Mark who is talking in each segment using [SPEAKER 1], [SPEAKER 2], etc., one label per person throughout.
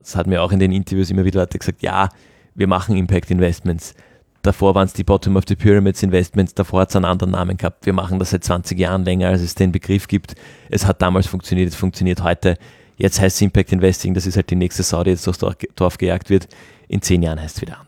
[SPEAKER 1] Das hat mir auch in den Interviews immer wieder Leute gesagt, ja, wir machen Impact Investments. Davor waren es die Bottom of the Pyramids Investments, davor hat es einen anderen Namen gehabt. Wir machen das seit 20 Jahren länger, als es den Begriff gibt. Es hat damals funktioniert, es funktioniert heute. Jetzt heißt es Impact Investing, das ist halt die nächste Sau, die jetzt durchs Dorf gejagt wird. In zehn Jahren heißt es wieder anders.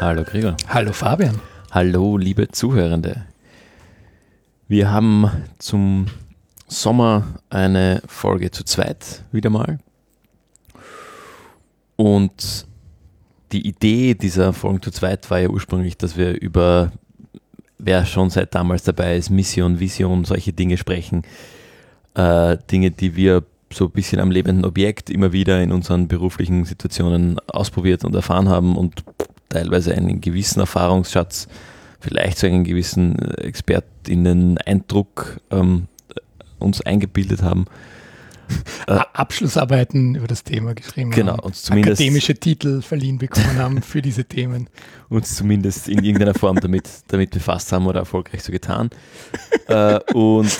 [SPEAKER 1] Hallo Gregor.
[SPEAKER 2] Hallo Fabian.
[SPEAKER 1] Hallo liebe Zuhörende. Wir haben zum Sommer eine Folge zu zweit wieder mal. Und die Idee dieser Folge zu zweit war ja ursprünglich, dass wir über, wer schon seit damals dabei ist, Mission, Vision, solche Dinge sprechen. Äh, Dinge, die wir so ein bisschen am lebenden Objekt immer wieder in unseren beruflichen Situationen ausprobiert und erfahren haben und teilweise einen gewissen Erfahrungsschatz, vielleicht so einen gewissen ExpertInnen-Eindruck ähm, uns eingebildet haben.
[SPEAKER 2] Äh, Abschlussarbeiten über das Thema geschrieben
[SPEAKER 1] genau,
[SPEAKER 2] haben.
[SPEAKER 1] Uns zumindest,
[SPEAKER 2] akademische Titel verliehen bekommen haben für diese Themen.
[SPEAKER 1] Uns zumindest in irgendeiner Form damit, damit befasst haben oder erfolgreich so getan. äh, und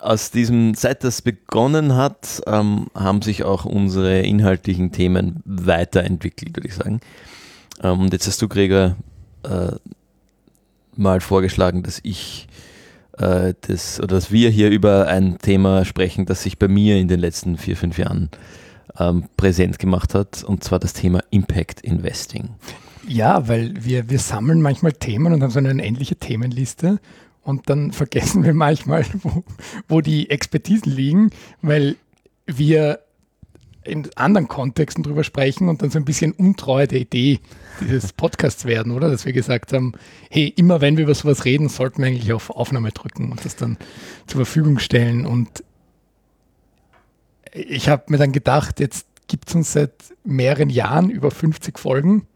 [SPEAKER 1] aus diesem, seit das begonnen hat, ähm, haben sich auch unsere inhaltlichen Themen weiterentwickelt, würde ich sagen. Ähm, und jetzt hast du, Gregor, äh, mal vorgeschlagen, dass ich äh, das oder dass wir hier über ein Thema sprechen, das sich bei mir in den letzten vier, fünf Jahren ähm, präsent gemacht hat, und zwar das Thema Impact Investing.
[SPEAKER 2] Ja, weil wir, wir sammeln manchmal Themen und haben so eine unendliche Themenliste und dann vergessen wir manchmal, wo, wo die Expertisen liegen, weil wir in anderen Kontexten drüber sprechen und dann so ein bisschen untreu der Idee dieses Podcasts werden, oder? Dass wir gesagt haben, hey, immer wenn wir über sowas reden, sollten wir eigentlich auf Aufnahme drücken und das dann zur Verfügung stellen. Und ich habe mir dann gedacht, jetzt gibt es uns seit mehreren Jahren über 50 Folgen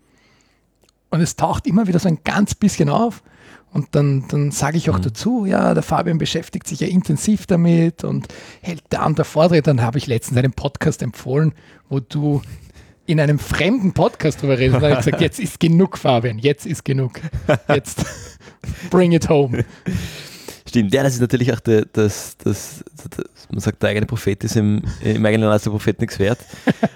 [SPEAKER 2] und es taucht immer wieder so ein ganz bisschen auf. Und dann, dann sage ich auch mhm. dazu, ja, der Fabian beschäftigt sich ja intensiv damit und hält da und da Vorträge. Dann habe ich letztens einen Podcast empfohlen, wo du in einem fremden Podcast drüber redest. Und habe ich gesagt, jetzt ist genug, Fabian, jetzt ist genug. Jetzt bring it home.
[SPEAKER 1] Stimmt, ja, das ist natürlich auch der, das, das, das, man sagt, der eigene Prophet ist im, im eigenen Land der Prophet nichts wert.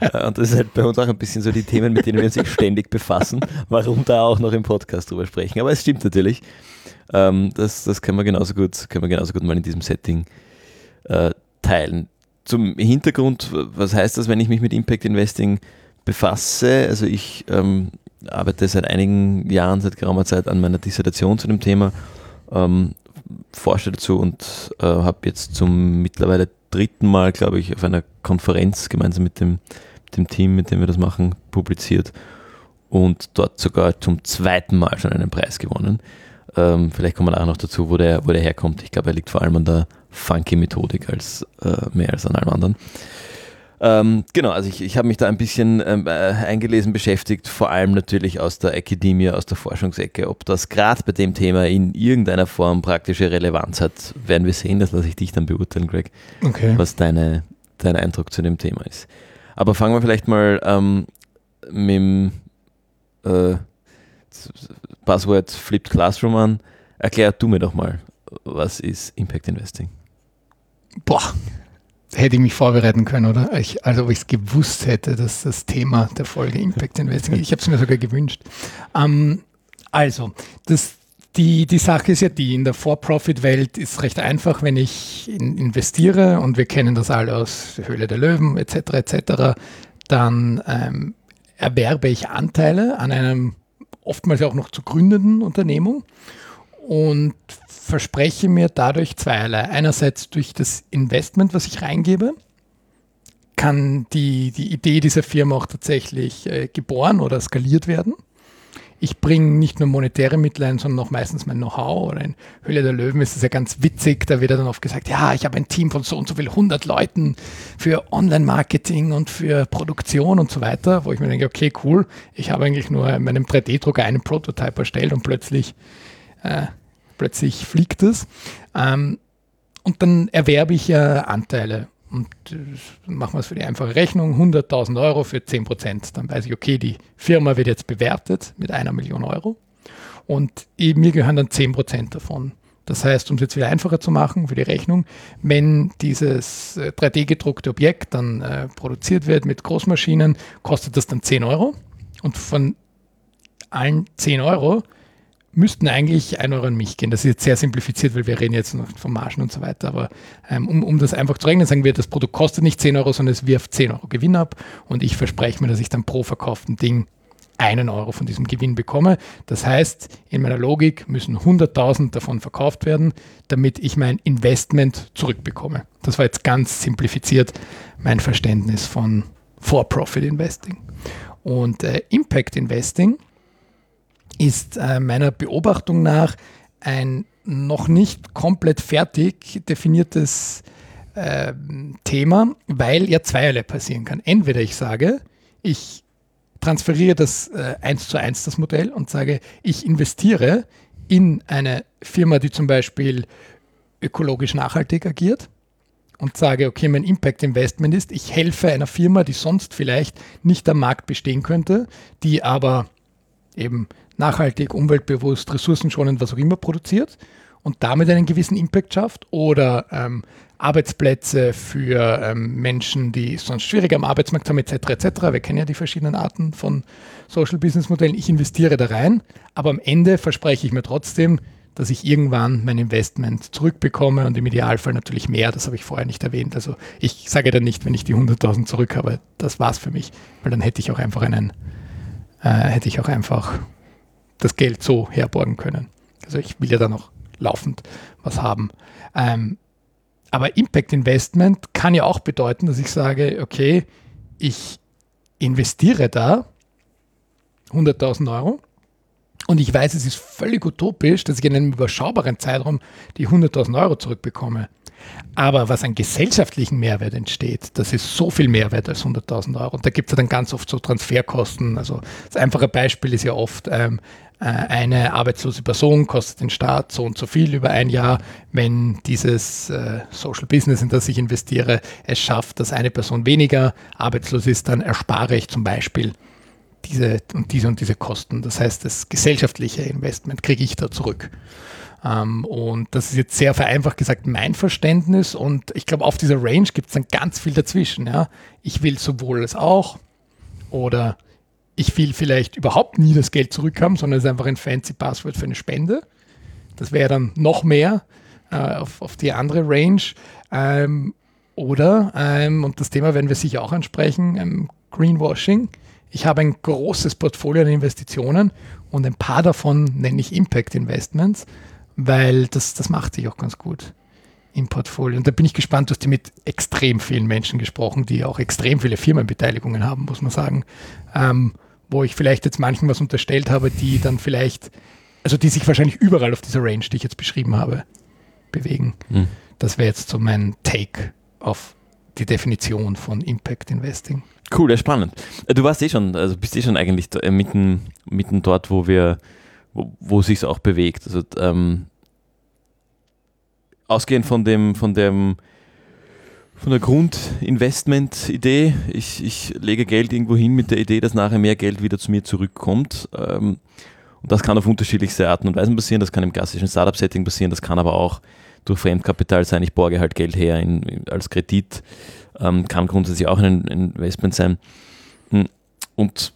[SPEAKER 1] Äh, und das ist halt bei uns auch ein bisschen so die Themen, mit denen wir uns ständig befassen. Warum da auch noch im Podcast drüber sprechen. Aber es stimmt natürlich. Ähm, das, das können wir genauso gut, können wir genauso gut mal in diesem Setting äh, teilen. Zum Hintergrund, was heißt das, wenn ich mich mit Impact Investing befasse? Also ich ähm, arbeite seit einigen Jahren, seit geraumer Zeit an meiner Dissertation zu dem Thema, ähm, forsche dazu und äh, habe jetzt zum mittlerweile dritten Mal, glaube ich, auf einer Konferenz gemeinsam mit dem, dem Team, mit dem wir das machen, publiziert und dort sogar zum zweiten Mal schon einen Preis gewonnen. Ähm, vielleicht kommen wir auch noch dazu, wo der, wo der herkommt. Ich glaube, er liegt vor allem an der funky Methodik als äh, mehr als an allem anderen. Ähm, genau, also ich, ich habe mich da ein bisschen ähm, äh, eingelesen, beschäftigt, vor allem natürlich aus der Akademie, aus der Forschungsecke. Ob das gerade bei dem Thema in irgendeiner Form praktische Relevanz hat, werden wir sehen. Das lasse ich dich dann beurteilen, Greg, okay. was deine, dein Eindruck zu dem Thema ist. Aber fangen wir vielleicht mal ähm, mit dem äh, Passwort Flipped Classroom an. Erklär du mir doch mal, was ist Impact Investing?
[SPEAKER 2] Boah, hätte ich mich vorbereiten können, oder? Ich, also, ob ich es gewusst hätte, dass das Thema der Folge Impact Investing ist. Ich habe es mir sogar gewünscht. Ähm, also, das, die, die Sache ist ja die, in der For-Profit-Welt ist recht einfach, wenn ich in, investiere und wir kennen das alle aus Höhle der Löwen etc. etc., dann ähm, erwerbe ich Anteile an einem oftmals auch noch zu gründenden Unternehmung und verspreche mir dadurch zweierlei. Einerseits durch das Investment, was ich reingebe, kann die, die Idee dieser Firma auch tatsächlich äh, geboren oder skaliert werden. Ich bringe nicht nur monetäre Mittel ein, sondern auch meistens mein Know-how. Oder in Höhle der Löwen ist es ja ganz witzig, da wird dann oft gesagt, ja, ich habe ein Team von so und so viel 100 Leuten für Online-Marketing und für Produktion und so weiter, wo ich mir denke, okay, cool, ich habe eigentlich nur in meinem 3D-Drucker einen Prototype erstellt und plötzlich äh, plötzlich fliegt es. Ähm, und dann erwerbe ich ja Anteile. und äh, machen wir es für die einfache Rechnung, 100.000 Euro für 10 Prozent. Dann weiß ich, okay, die Firma wird jetzt bewertet mit einer Million Euro und mir gehören dann 10 Prozent davon. Das heißt, um es jetzt wieder einfacher zu machen für die Rechnung, wenn dieses 3D-gedruckte äh, Objekt dann äh, produziert wird mit Großmaschinen, kostet das dann 10 Euro. Und von allen 10 Euro müssten eigentlich 1 Euro an mich gehen. Das ist jetzt sehr simplifiziert, weil wir reden jetzt noch von Margen und so weiter. Aber ähm, um, um das einfach zu rechnen, sagen wir, das Produkt kostet nicht 10 Euro, sondern es wirft 10 Euro Gewinn ab. Und ich verspreche mir, dass ich dann pro verkauften Ding einen Euro von diesem Gewinn bekomme. Das heißt, in meiner Logik müssen 100.000 davon verkauft werden, damit ich mein Investment zurückbekomme. Das war jetzt ganz simplifiziert mein Verständnis von For-Profit Investing. Und äh, Impact Investing ist äh, meiner Beobachtung nach ein noch nicht komplett fertig definiertes äh, Thema, weil ja zweierlei passieren kann. Entweder ich sage, ich transferiere das äh, eins zu eins das Modell und sage, ich investiere in eine Firma, die zum Beispiel ökologisch nachhaltig agiert und sage, okay, mein Impact Investment ist, ich helfe einer Firma, die sonst vielleicht nicht am Markt bestehen könnte, die aber eben nachhaltig, umweltbewusst, ressourcenschonend, was auch immer produziert und damit einen gewissen Impact schafft oder ähm, Arbeitsplätze für ähm, Menschen, die sonst schwieriger am Arbeitsmarkt haben, etc. etc. Wir kennen ja die verschiedenen Arten von Social Business Modellen. Ich investiere da rein, aber am Ende verspreche ich mir trotzdem, dass ich irgendwann mein Investment zurückbekomme und im Idealfall natürlich mehr. Das habe ich vorher nicht erwähnt. Also ich sage dann nicht, wenn ich die 100.000 zurück habe, das war's für mich, weil dann hätte ich auch einfach einen, äh, hätte ich auch einfach das Geld so herborgen können. Also ich will ja dann noch laufend was haben. Ähm, aber Impact Investment kann ja auch bedeuten, dass ich sage, okay, ich investiere da 100.000 Euro und ich weiß, es ist völlig utopisch, dass ich in einem überschaubaren Zeitraum die 100.000 Euro zurückbekomme. Aber was an gesellschaftlichen Mehrwert entsteht, das ist so viel Mehrwert als 100.000 Euro. Und da gibt es ja dann ganz oft so Transferkosten. Also das einfache Beispiel ist ja oft, ähm, äh, eine arbeitslose Person kostet den Staat so und so viel über ein Jahr. Wenn dieses äh, Social Business, in das ich investiere, es schafft, dass eine Person weniger arbeitslos ist, dann erspare ich zum Beispiel diese und diese und diese Kosten. Das heißt, das gesellschaftliche Investment kriege ich da zurück. Ähm, und das ist jetzt sehr vereinfacht gesagt mein Verständnis. Und ich glaube, auf dieser Range gibt es dann ganz viel dazwischen. Ja? Ich will sowohl als auch oder ich will vielleicht überhaupt nie das Geld zurückhaben, sondern es ist einfach ein fancy Passwort für eine Spende. Das wäre dann noch mehr äh, auf, auf, die andere Range. Ähm, oder, ähm, und das Thema werden wir sicher auch ansprechen, ähm, Greenwashing. Ich habe ein großes Portfolio an Investitionen und ein paar davon nenne ich Impact Investments weil das, das macht sich auch ganz gut im Portfolio. Und da bin ich gespannt, du hast mit extrem vielen Menschen gesprochen, die auch extrem viele Firmenbeteiligungen haben, muss man sagen. Ähm, wo ich vielleicht jetzt manchen was unterstellt habe, die dann vielleicht, also die sich wahrscheinlich überall auf dieser Range, die ich jetzt beschrieben habe, bewegen. Mhm. Das wäre jetzt so mein Take auf die Definition von Impact Investing.
[SPEAKER 1] Cool, ja, spannend. Äh, du warst eh schon, also bist eh schon eigentlich äh, mitten, mitten dort, wo wir, wo, wo sich auch bewegt. Also ähm, ausgehend von dem, von dem, von der Grundinvestment-Idee, ich, ich lege Geld irgendwo hin mit der Idee, dass nachher mehr Geld wieder zu mir zurückkommt. Ähm, und das kann auf unterschiedlichste Arten und Weisen passieren. Das kann im klassischen Startup-Setting passieren, das kann aber auch durch Fremdkapital sein. Ich borge halt Geld her in, als Kredit, ähm, kann grundsätzlich auch ein, ein Investment sein. Hm. Und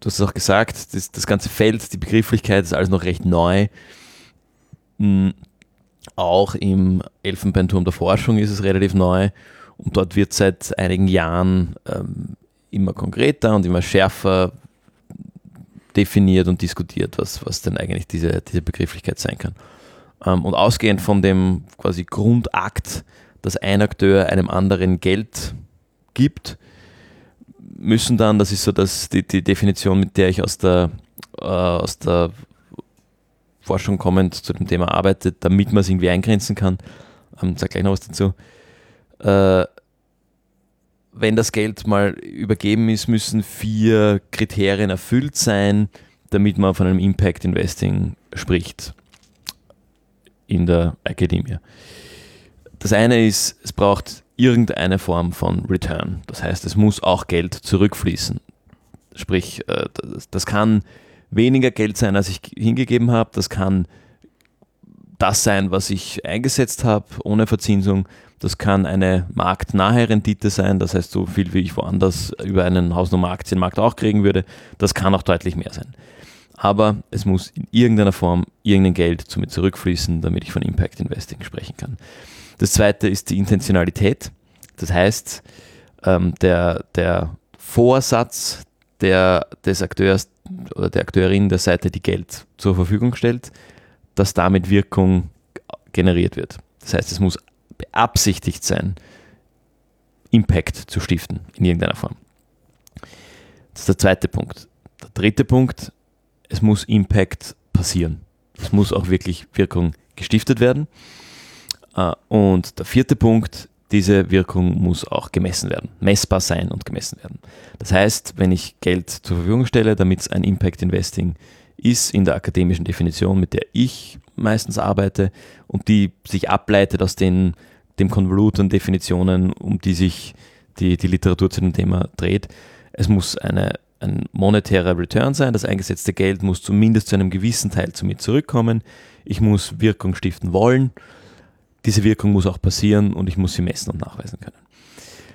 [SPEAKER 1] du hast es auch gesagt, das, das ganze Feld, die Begrifflichkeit ist alles noch recht neu. Hm auch im Elfenbeinturm der Forschung ist es relativ neu und dort wird seit einigen Jahren ähm, immer konkreter und immer schärfer definiert und diskutiert, was, was denn eigentlich diese, diese Begrifflichkeit sein kann. Ähm, und ausgehend von dem quasi Grundakt, dass ein Akteur einem anderen Geld gibt, müssen dann, das ist so das, die, die Definition, mit der ich aus der, äh, aus der Forschung kommend zu dem Thema arbeitet, damit man es irgendwie eingrenzen kann. Ähm, sag gleich noch was dazu. Äh, wenn das Geld mal übergeben ist, müssen vier Kriterien erfüllt sein, damit man von einem Impact Investing spricht in der Akademie. Das eine ist, es braucht irgendeine Form von Return. Das heißt, es muss auch Geld zurückfließen. Sprich, äh, das kann weniger Geld sein, als ich hingegeben habe. Das kann das sein, was ich eingesetzt habe, ohne Verzinsung. Das kann eine marktnahe Rendite sein, das heißt so viel, wie ich woanders über einen Hausnummer Aktienmarkt auch kriegen würde. Das kann auch deutlich mehr sein. Aber es muss in irgendeiner Form irgendein Geld zu mir zurückfließen, damit ich von Impact Investing sprechen kann. Das zweite ist die Intentionalität. Das heißt, ähm, der, der Vorsatz der, des Akteurs oder der Akteurin der Seite, die Geld zur Verfügung stellt, dass damit Wirkung generiert wird. Das heißt, es muss beabsichtigt sein, Impact zu stiften in irgendeiner Form. Das ist der zweite Punkt. Der dritte Punkt, es muss Impact passieren. Es muss auch wirklich Wirkung gestiftet werden. Äh, und der vierte Punkt, diese Wirkung muss auch gemessen werden, messbar sein und gemessen werden. Das heißt, wenn ich Geld zur Verfügung stelle, damit es ein Impact Investing ist in der akademischen Definition, mit der ich meistens arbeite und die sich ableitet aus den dem Konvolut an Definitionen, um die sich die, die Literatur zu dem Thema dreht. Es muss eine, ein monetärer Return sein, das eingesetzte Geld muss zumindest zu einem gewissen Teil zu mir zurückkommen. Ich muss Wirkung stiften wollen diese Wirkung muss auch passieren und ich muss sie messen und nachweisen können.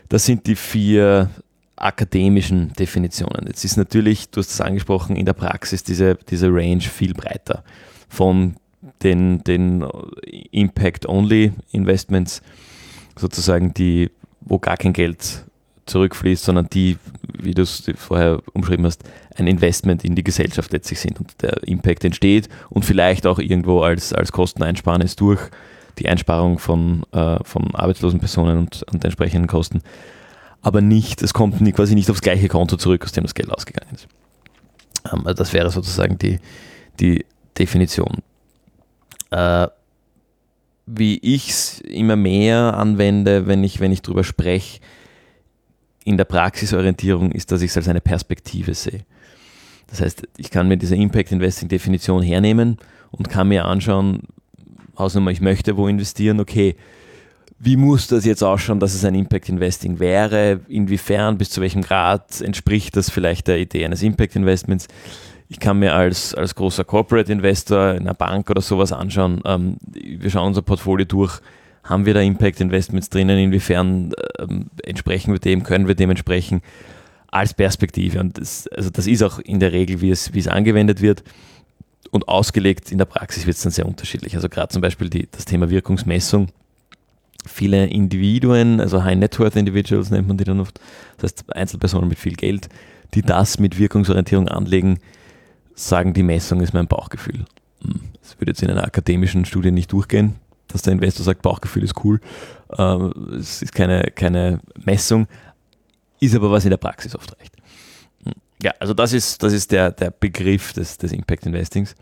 [SPEAKER 1] Das sind die vier akademischen Definitionen. Jetzt ist natürlich, du hast es angesprochen, in der Praxis diese, diese Range viel breiter. Von den, den Impact-Only-Investments, sozusagen die, wo gar kein Geld zurückfließt, sondern die, wie du es vorher umschrieben hast, ein Investment in die Gesellschaft letztlich sind und der Impact entsteht und vielleicht auch irgendwo als, als Kosteneinsparnis durch die Einsparung von, äh, von arbeitslosen Personen und, und entsprechenden Kosten. Aber nicht, es kommt nie, quasi nicht aufs gleiche Konto zurück, aus dem das Geld ausgegangen ist. Ähm, also das wäre sozusagen die, die Definition. Äh, wie ich es immer mehr anwende, wenn ich, wenn ich darüber spreche, in der Praxisorientierung ist, dass ich es als eine Perspektive sehe. Das heißt, ich kann mir diese Impact Investing Definition hernehmen und kann mir anschauen, Hausnummer, ich möchte wo investieren, okay, wie muss das jetzt ausschauen, dass es ein Impact Investing wäre? Inwiefern, bis zu welchem Grad entspricht das vielleicht der Idee eines Impact Investments? Ich kann mir als, als großer Corporate Investor in einer Bank oder sowas anschauen. Ähm, wir schauen unser Portfolio durch. Haben wir da Impact Investments drinnen? Inwiefern ähm, entsprechen wir dem? Können wir dem entsprechen? Als Perspektive. Und das, also das ist auch in der Regel, wie es, wie es angewendet wird und ausgelegt in der Praxis wird es dann sehr unterschiedlich. Also gerade zum Beispiel die, das Thema Wirkungsmessung. Viele Individuen, also High Net Worth Individuals nennt man die dann oft, das heißt Einzelpersonen mit viel Geld, die das mit Wirkungsorientierung anlegen, sagen, die Messung ist mein Bauchgefühl. Hm, das würde jetzt in einer akademischen Studie nicht durchgehen, dass der Investor sagt, Bauchgefühl ist cool. Ähm, es ist keine, keine Messung, ist aber was in der Praxis oft recht. Ja, also das ist, das ist der, der Begriff des, des Impact Investings.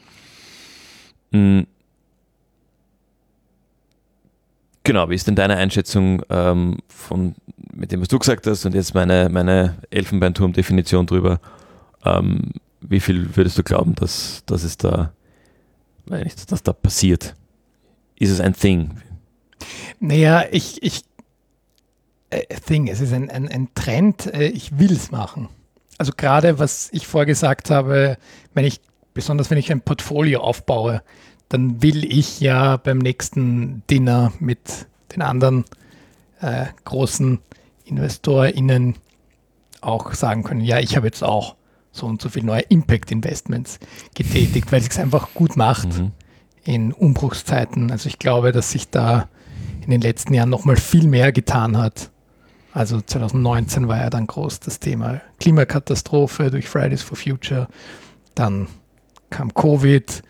[SPEAKER 1] Mhm. Genau, wie ist denn deine Einschätzung ähm, von mit dem, was du gesagt hast und jetzt meine, meine Elfenbeinturm-Definition drüber? Ähm, wie viel würdest du glauben, dass, dass es da, nicht, dass da passiert? Ist es ein Thing?
[SPEAKER 2] Naja, ich, ich äh, Thing, es ist ein, ein, ein Trend, äh, ich will es machen also gerade was ich vorgesagt habe, wenn ich, besonders wenn ich ein Portfolio aufbaue, dann will ich ja beim nächsten Dinner mit den anderen äh, großen InvestorInnen auch sagen können, ja, ich habe jetzt auch so und so viele neue Impact-Investments getätigt, weil es einfach gut macht mhm. in Umbruchszeiten. Also ich glaube, dass sich da in den letzten Jahren nochmal viel mehr getan hat also 2019 war ja dann groß das Thema Klimakatastrophe durch Fridays for Future. Dann kam Covid.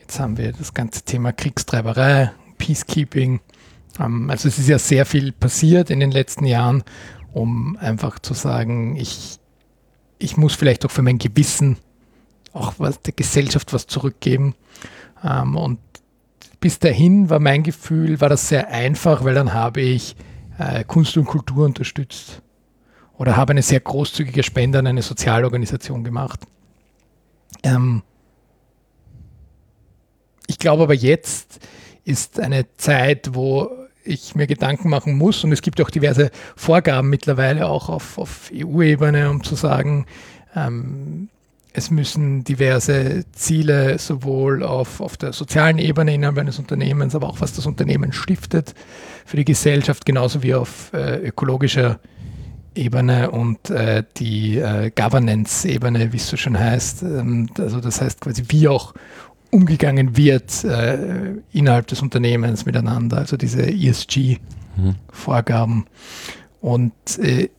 [SPEAKER 2] Jetzt haben wir das ganze Thema Kriegstreiberei, Peacekeeping. Ähm, also es ist ja sehr viel passiert in den letzten Jahren, um einfach zu sagen, ich, ich muss vielleicht auch für mein Gewissen auch was der Gesellschaft was zurückgeben. Ähm, und bis dahin war mein Gefühl, war das sehr einfach, weil dann habe ich äh, Kunst und Kultur unterstützt oder habe eine sehr großzügige Spende an eine Sozialorganisation gemacht. Ähm, ich glaube aber jetzt ist eine Zeit, wo ich mir Gedanken machen muss. Und es gibt auch diverse Vorgaben mittlerweile auch auf, auf EU-Ebene, um zu sagen, ähm, es müssen diverse Ziele sowohl auf, auf der sozialen Ebene innerhalb eines Unternehmens, aber auch was das Unternehmen stiftet für die Gesellschaft, genauso wie auf äh, ökologischer Ebene und äh, die äh, Governance-Ebene, wie es so schon heißt. Ähm, also das heißt quasi, wie auch umgegangen wird äh, innerhalb des Unternehmens miteinander, also diese ESG-Vorgaben. Mhm. Und äh,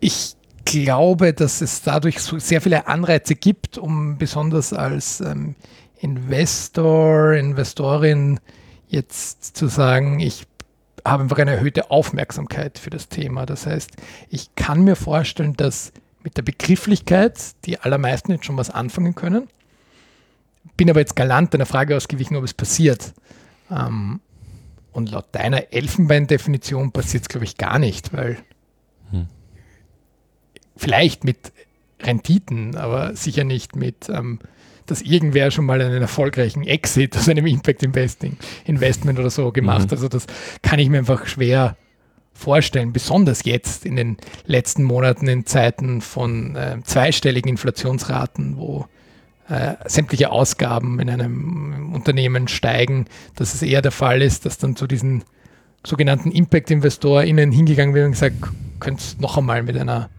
[SPEAKER 2] ich glaube, dass es dadurch so sehr viele Anreize gibt, um besonders als ähm, Investor, Investorin jetzt zu sagen, ich habe einfach eine erhöhte Aufmerksamkeit für das Thema. Das heißt, ich kann mir vorstellen, dass mit der Begrifflichkeit die allermeisten jetzt schon was anfangen können. Bin aber jetzt galant einer Frage ausgewichen, ob es passiert. Ähm, und laut deiner Elfenbein-Definition passiert es, glaube ich, gar nicht, weil hm vielleicht mit Renditen, aber sicher nicht mit, ähm, dass irgendwer schon mal einen erfolgreichen Exit aus einem Impact Investing, Investment oder so gemacht. Mhm. Also das kann ich mir einfach schwer vorstellen, besonders jetzt in den letzten Monaten in Zeiten von äh, zweistelligen Inflationsraten, wo äh, sämtliche Ausgaben in einem Unternehmen steigen, dass es eher der Fall ist, dass dann zu diesen sogenannten Impact-InvestorInnen hingegangen wird und gesagt, könnt noch einmal mit einer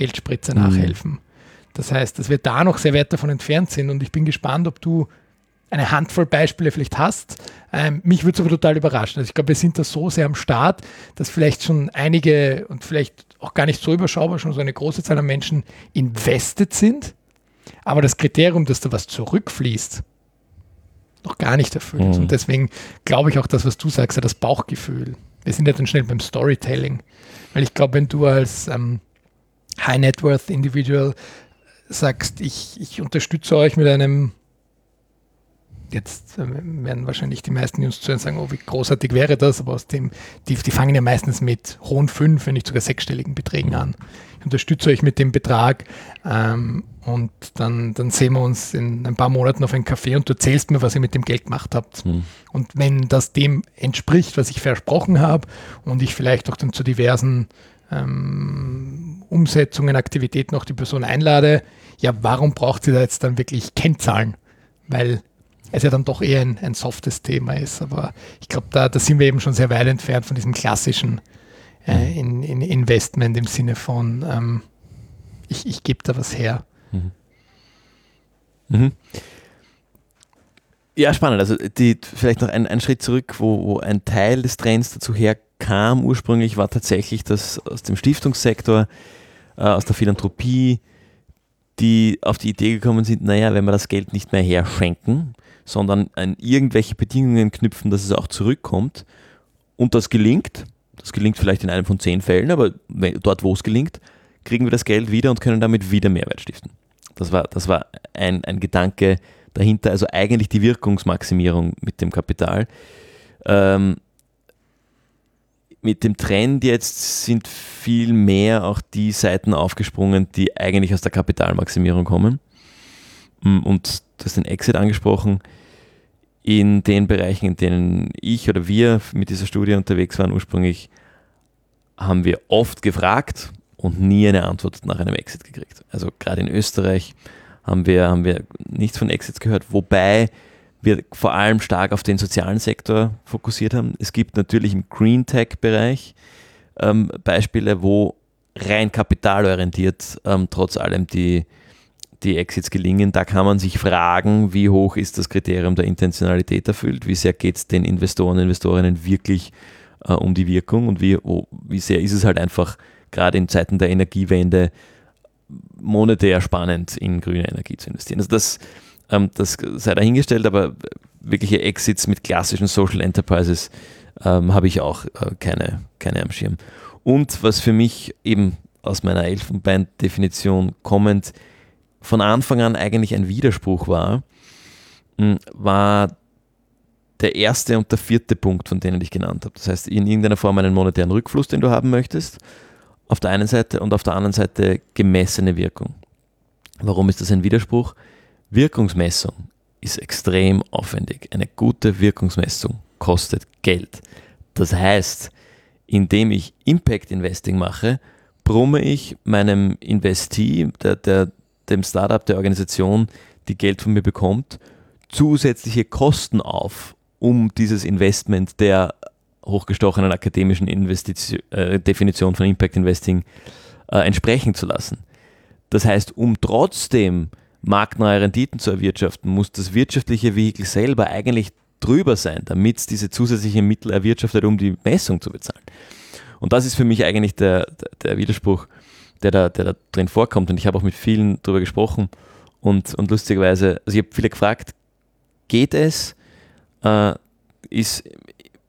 [SPEAKER 2] Geldspritze nachhelfen. Mhm. Das heißt, dass wir da noch sehr weit davon entfernt sind und ich bin gespannt, ob du eine Handvoll Beispiele vielleicht hast. Ähm, mich würde es aber total überraschen. Also ich glaube, wir sind da so sehr am Start, dass vielleicht schon einige und vielleicht auch gar nicht so überschaubar schon so eine große Zahl an Menschen invested sind, aber das Kriterium, dass da was zurückfließt, noch gar nicht erfüllt ist. Mhm. Und deswegen glaube ich auch das, was du sagst, das Bauchgefühl. Wir sind ja dann schnell beim Storytelling. Weil ich glaube, wenn du als ähm, High Net Worth Individual sagst, ich, ich unterstütze euch mit einem, jetzt werden wahrscheinlich die meisten uns zu sagen, oh, wie großartig wäre das, aber aus dem, die, die fangen ja meistens mit hohen fünf, wenn nicht sogar sechsstelligen Beträgen an. Ich unterstütze euch mit dem Betrag ähm, und dann, dann sehen wir uns in ein paar Monaten auf ein Café und du erzählst mir, was ihr mit dem Geld gemacht habt. Mhm. Und wenn das dem entspricht, was ich versprochen habe und ich vielleicht auch dann zu diversen ähm, Umsetzungen, Aktivitäten auch die Person einlade, ja, warum braucht sie da jetzt dann wirklich Kennzahlen? Weil es ja dann doch eher ein, ein softes Thema ist. Aber ich glaube, da, da sind wir eben schon sehr weit entfernt von diesem klassischen äh, in, in Investment im Sinne von, ähm, ich, ich gebe da was her. Mhm.
[SPEAKER 1] Mhm. Ja, spannend. Also die, vielleicht noch ein, ein Schritt zurück, wo, wo ein Teil des Trends dazu herkommt kam ursprünglich, war tatsächlich, dass aus dem Stiftungssektor, äh, aus der Philanthropie, die auf die Idee gekommen sind, naja, wenn wir das Geld nicht mehr herschenken, sondern an irgendwelche Bedingungen knüpfen, dass es auch zurückkommt und das gelingt, das gelingt vielleicht in einem von zehn Fällen, aber dort, wo es gelingt, kriegen wir das Geld wieder und können damit wieder Mehrwert stiften. Das war, das war ein, ein Gedanke dahinter, also eigentlich die Wirkungsmaximierung mit dem Kapital. Ähm, mit dem Trend jetzt sind viel mehr auch die Seiten aufgesprungen, die eigentlich aus der Kapitalmaximierung kommen. Mm, und du hast den Exit angesprochen. In den Bereichen, in denen ich oder wir mit dieser Studie unterwegs waren, ursprünglich, haben wir oft gefragt und nie eine Antwort nach einem Exit gekriegt. Also gerade in Österreich haben wir, haben wir nichts von Exits gehört, wobei wir vor allem stark auf den sozialen Sektor fokussiert haben. Es gibt natürlich im Green Tech-Bereich ähm, Beispiele, wo rein kapitalorientiert ähm, trotz allem die, die Exits gelingen. Da kann man sich fragen, wie hoch ist das Kriterium der Intentionalität erfüllt, wie sehr geht es den Investoren und Investorinnen wirklich äh, um die Wirkung und wie, oh, wie sehr ist es halt einfach gerade in Zeiten der Energiewende monetär spannend in grüne Energie zu investieren. Also das ähm, das sei dahingestellt, aber wirkliche Exits mit klassischen Social Enterprises ähm, habe ich auch äh, keine, keine am Schirm. Und was für mich eben aus meiner Elfenbein-Definition kommend von Anfang an eigentlich ein Widerspruch war, hm, war der erste und der vierte Punkt, von denen ich genannt habe. Das heißt, in irgendeiner Form einen monetären Rückfluss, den du haben möchtest, auf der einen Seite und auf der anderen Seite gemessene Wirkung. Warum ist das ein Widerspruch? Wirkungsmessung ist extrem aufwendig. Eine gute Wirkungsmessung kostet Geld. Das heißt, indem ich Impact Investing mache, brumme ich meinem Investee, der, der, dem Startup, der Organisation, die Geld von mir bekommt, zusätzliche Kosten auf, um dieses Investment der hochgestochenen akademischen Investition, äh, Definition von Impact Investing äh, entsprechen zu lassen. Das heißt, um trotzdem marktnahe Renditen zu erwirtschaften, muss das wirtschaftliche Vehikel selber eigentlich drüber sein, damit es diese zusätzlichen Mittel erwirtschaftet, um die Messung zu bezahlen. Und das ist für mich eigentlich der, der Widerspruch, der da, der da drin vorkommt. Und ich habe auch mit vielen darüber gesprochen und, und lustigerweise, also ich habe viele gefragt, geht es, äh, ist,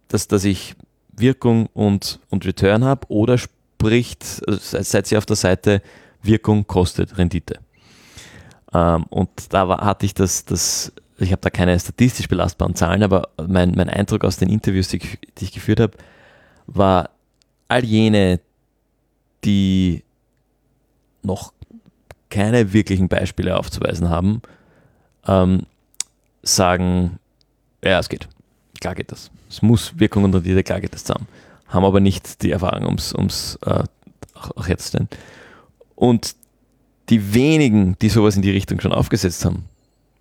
[SPEAKER 1] dass, dass ich Wirkung und, und Return habe oder spricht, also seid ihr auf der Seite, Wirkung kostet Rendite. Ähm, und da war, hatte ich das, das ich habe da keine statistisch belastbaren Zahlen, aber mein, mein Eindruck aus den Interviews, die, die ich geführt habe, war, all jene, die noch keine wirklichen Beispiele aufzuweisen haben, ähm, sagen, ja, es geht. Klar geht das. Es muss Wirkung und Rendite, klar geht das zusammen. Haben aber nicht die Erfahrung, um es äh, auch, auch herzustellen. Und die wenigen, die sowas in die Richtung schon aufgesetzt haben,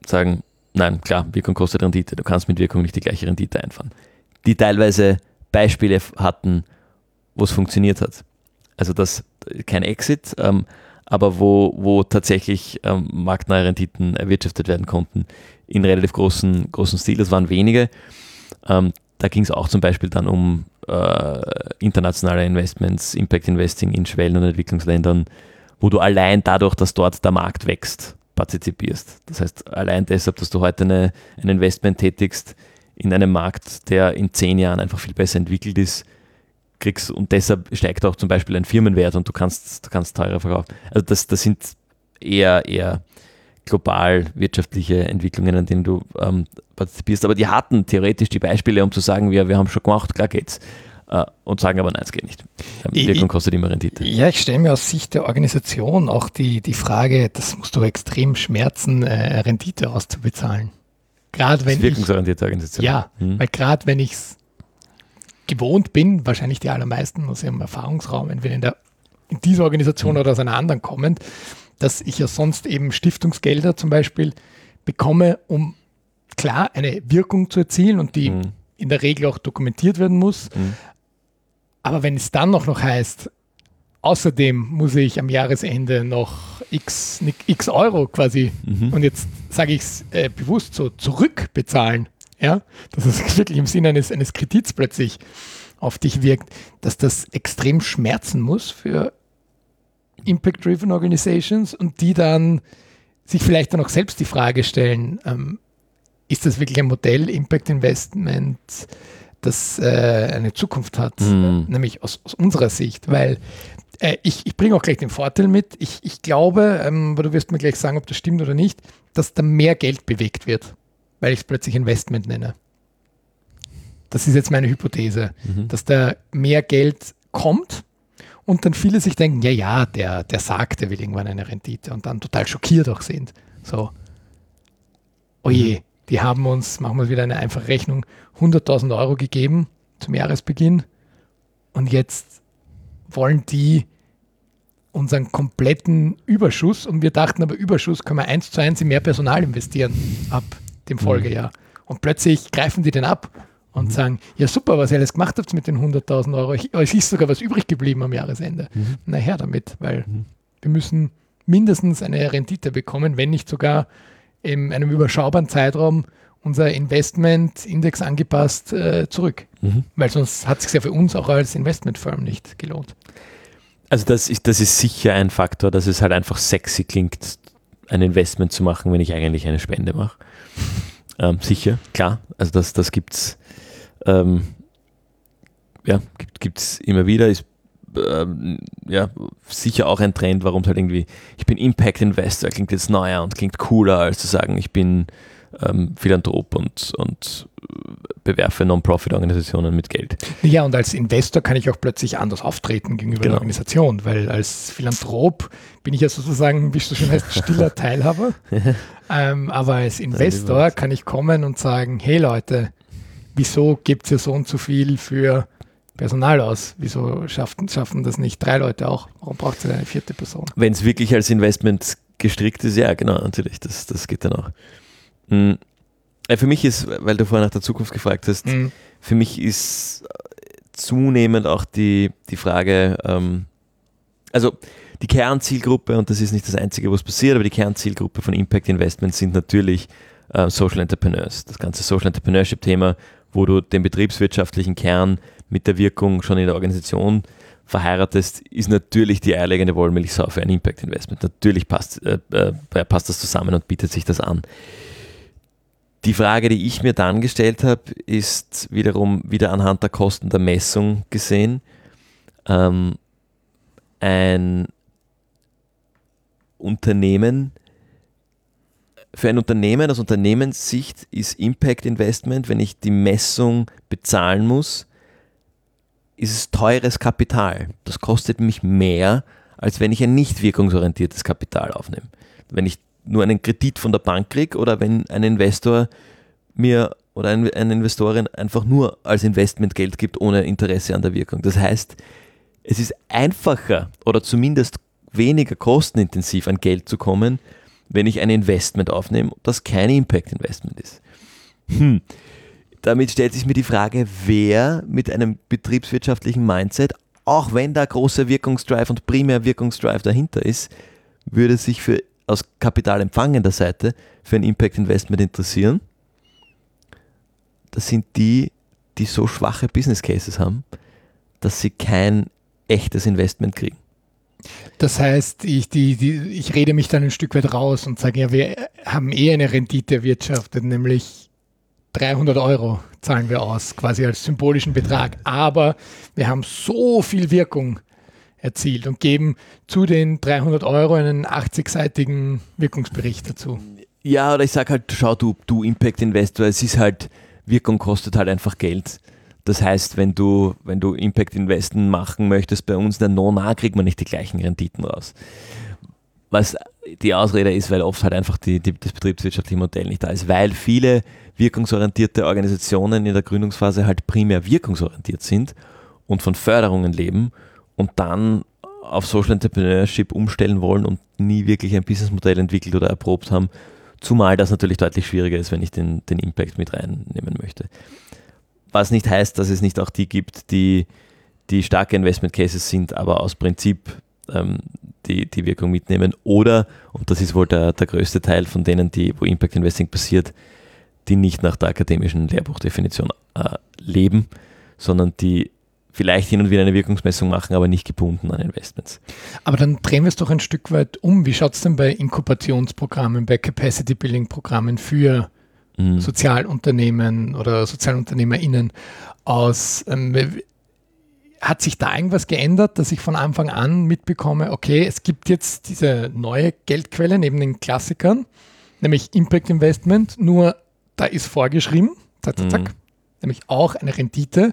[SPEAKER 1] sagen, nein, klar, Wirkung kostet Rendite. Du kannst mit Wirkung nicht die gleiche Rendite einfahren. Die teilweise Beispiele hatten, wo es funktioniert hat. Also das kein Exit, ähm, aber wo, wo tatsächlich ähm, marktnahe Renditen erwirtschaftet werden konnten in relativ großen, großen Stil. Das waren wenige. Ähm, da ging es auch zum Beispiel dann um äh, internationale Investments, Impact Investing in Schwellen- und Entwicklungsländern, wo du allein dadurch, dass dort der Markt wächst, partizipierst. Das heißt, allein deshalb, dass du heute eine, ein Investment tätigst in einem Markt, der in zehn Jahren einfach viel besser entwickelt ist, kriegst und deshalb steigt auch zum Beispiel ein Firmenwert und du kannst, du kannst teurer verkaufen. Also das, das sind eher, eher global wirtschaftliche Entwicklungen, an denen du ähm, partizipierst. Aber die hatten theoretisch die Beispiele, um zu sagen, wir, wir haben schon gemacht, klar geht's. Äh, und sagen aber, nein, es geht nicht. Ähm, Wirkung kostet immer Rendite.
[SPEAKER 2] Ja, ich stelle mir aus Sicht der Organisation auch die, die Frage, das muss doch extrem schmerzen, äh, Rendite auszubezahlen. Gerade wenn
[SPEAKER 1] wirkungsorientierte Organisation.
[SPEAKER 2] Ja, hm. weil gerade wenn ich es gewohnt bin, wahrscheinlich die allermeisten aus ihrem Erfahrungsraum, entweder in, der, in dieser Organisation mhm. oder aus einer anderen kommend, dass ich ja sonst eben Stiftungsgelder zum Beispiel bekomme, um klar eine Wirkung zu erzielen und die mhm. in der Regel auch dokumentiert werden muss. Aber wenn es dann noch, noch heißt, außerdem muss ich am Jahresende noch x, x Euro quasi, mhm. und jetzt sage ich es äh, bewusst so, zurückbezahlen, ja, dass es wirklich im Sinne eines, eines Kredits plötzlich auf dich wirkt, dass das extrem schmerzen muss für Impact-Driven Organizations und die dann sich vielleicht dann auch selbst die Frage stellen, ähm, ist das wirklich ein Modell Impact Investment, das äh, eine Zukunft hat, mhm. nämlich aus, aus, unserer Sicht, weil äh, ich, ich bringe auch gleich den Vorteil mit. Ich, ich glaube, ähm, aber du wirst mir gleich sagen, ob das stimmt oder nicht, dass da mehr Geld bewegt wird weil ich es plötzlich Investment nenne. Das ist jetzt meine Hypothese, mhm. dass da mehr Geld kommt und dann viele sich denken, ja, ja, der, der sagt, er will irgendwann eine Rendite und dann total schockiert auch sind. So, oje, mhm. Die haben uns, machen wir wieder eine einfache Rechnung, 100.000 Euro gegeben zum Jahresbeginn und jetzt wollen die unseren kompletten Überschuss und wir dachten aber, Überschuss können wir eins zu eins in mehr Personal investieren ab dem mhm. Folgejahr. Und plötzlich greifen die den ab und mhm. sagen, ja super, was ihr alles gemacht habt mit den 100.000 Euro. Es ist sogar was übrig geblieben am Jahresende. Mhm. Na her damit, weil mhm. wir müssen mindestens eine Rendite bekommen, wenn nicht sogar in einem überschaubaren Zeitraum unser Investment-Index angepasst äh, zurück. Mhm. Weil sonst hat es sich ja für uns auch als Investmentfirm nicht gelohnt.
[SPEAKER 1] Also das ist, das ist sicher ein Faktor, dass es halt einfach sexy klingt, ein Investment zu machen, wenn ich eigentlich eine Spende mache. Ähm, sicher, klar. Also das, das gibt es ähm, ja, gibt, immer wieder. Ist ähm, ja, sicher auch ein Trend, warum es halt irgendwie, ich bin Impact Investor, klingt jetzt neuer und klingt cooler, als zu sagen, ich bin ähm, Philanthrop und, und bewerfe Non-Profit-Organisationen mit Geld.
[SPEAKER 2] Ja, und als Investor kann ich auch plötzlich anders auftreten gegenüber genau. der Organisation, weil als Philanthrop bin ich ja sozusagen, wie es so schön heißt, stiller Teilhaber. ähm, aber als Investor kann ich kommen und sagen, hey Leute, wieso gibt es so und so viel für Personal aus? Wieso schaffen, schaffen das nicht drei Leute auch? Warum braucht es eine vierte Person?
[SPEAKER 1] Wenn es wirklich als Investment gestrickt ist, ja, genau, natürlich, das, das geht dann auch. Mhm. Für mich ist, weil du vorher nach der Zukunft gefragt hast, mhm. für mich ist zunehmend auch die, die Frage, ähm, also die Kernzielgruppe, und das ist nicht das Einzige, was passiert, aber die Kernzielgruppe von Impact Investments sind natürlich äh, Social Entrepreneurs. Das ganze Social Entrepreneurship-Thema, wo du den betriebswirtschaftlichen Kern mit der Wirkung schon in der Organisation verheiratest, ist natürlich die eierlegende Wollmilchsau für ein Impact Investment. Natürlich passt, äh, äh, passt das zusammen und bietet sich das an. Die Frage, die ich mir dann gestellt habe, ist wiederum wieder anhand der Kosten der Messung gesehen. Ähm, ein Unternehmen, für ein Unternehmen aus Unternehmenssicht ist Impact Investment, wenn ich die Messung bezahlen muss, ist es teures Kapital. Das kostet mich mehr, als wenn ich ein nicht wirkungsorientiertes Kapital aufnehme. Wenn ich nur einen Kredit von der Bank kriege oder wenn ein Investor mir oder eine Investorin einfach nur als Investment Geld gibt ohne Interesse an der Wirkung. Das heißt, es ist einfacher oder zumindest weniger kostenintensiv an Geld zu kommen, wenn ich ein Investment aufnehme, das kein Impact Investment ist. Hm. Damit stellt sich mir die Frage, wer mit einem betriebswirtschaftlichen Mindset, auch wenn da großer Wirkungsdrive und primär Wirkungsdrive dahinter ist, würde sich für aus kapitalempfangender Seite für ein Impact Investment interessieren. Das sind die, die so schwache Business Cases haben, dass sie kein echtes Investment kriegen.
[SPEAKER 2] Das heißt, ich, die, die, ich rede mich dann ein Stück weit raus und sage, ja, wir haben eh eine Rendite erwirtschaftet, nämlich 300 Euro zahlen wir aus, quasi als symbolischen Betrag. Aber wir haben so viel Wirkung erzielt und geben zu den 300 Euro einen 80-seitigen Wirkungsbericht dazu.
[SPEAKER 1] Ja, oder ich sage halt, schau du, du Impact Investor, es ist halt, Wirkung kostet halt einfach Geld. Das heißt, wenn du, wenn du Impact Investen machen möchtest bei uns, dann no, na, kriegt man nicht die gleichen Renditen raus. Was die Ausrede ist, weil oft halt einfach die, die, das betriebswirtschaftliche Modell nicht da ist, weil viele wirkungsorientierte Organisationen in der Gründungsphase halt primär wirkungsorientiert sind und von Förderungen leben und dann auf Social Entrepreneurship umstellen wollen und nie wirklich ein Businessmodell entwickelt oder erprobt haben, zumal das natürlich deutlich schwieriger ist, wenn ich den, den Impact mit reinnehmen möchte. Was nicht heißt, dass es nicht auch die gibt, die, die starke Investment Cases sind, aber aus Prinzip ähm, die, die Wirkung mitnehmen. Oder, und das ist wohl der, der größte Teil von denen, die, wo Impact Investing passiert, die nicht nach der akademischen Lehrbuchdefinition äh, leben, sondern die vielleicht hin und wieder eine Wirkungsmessung machen, aber nicht gebunden an Investments.
[SPEAKER 2] Aber dann drehen wir es doch ein Stück weit um. Wie schaut es denn bei Inkubationsprogrammen, bei Capacity Building Programmen für mhm. Sozialunternehmen oder SozialunternehmerInnen aus. Ähm, hat sich da irgendwas geändert, dass ich von Anfang an mitbekomme, okay, es gibt jetzt diese neue Geldquelle neben den Klassikern, nämlich Impact Investment, nur da ist vorgeschrieben, zack, zack, zack, mhm. nämlich auch eine Rendite.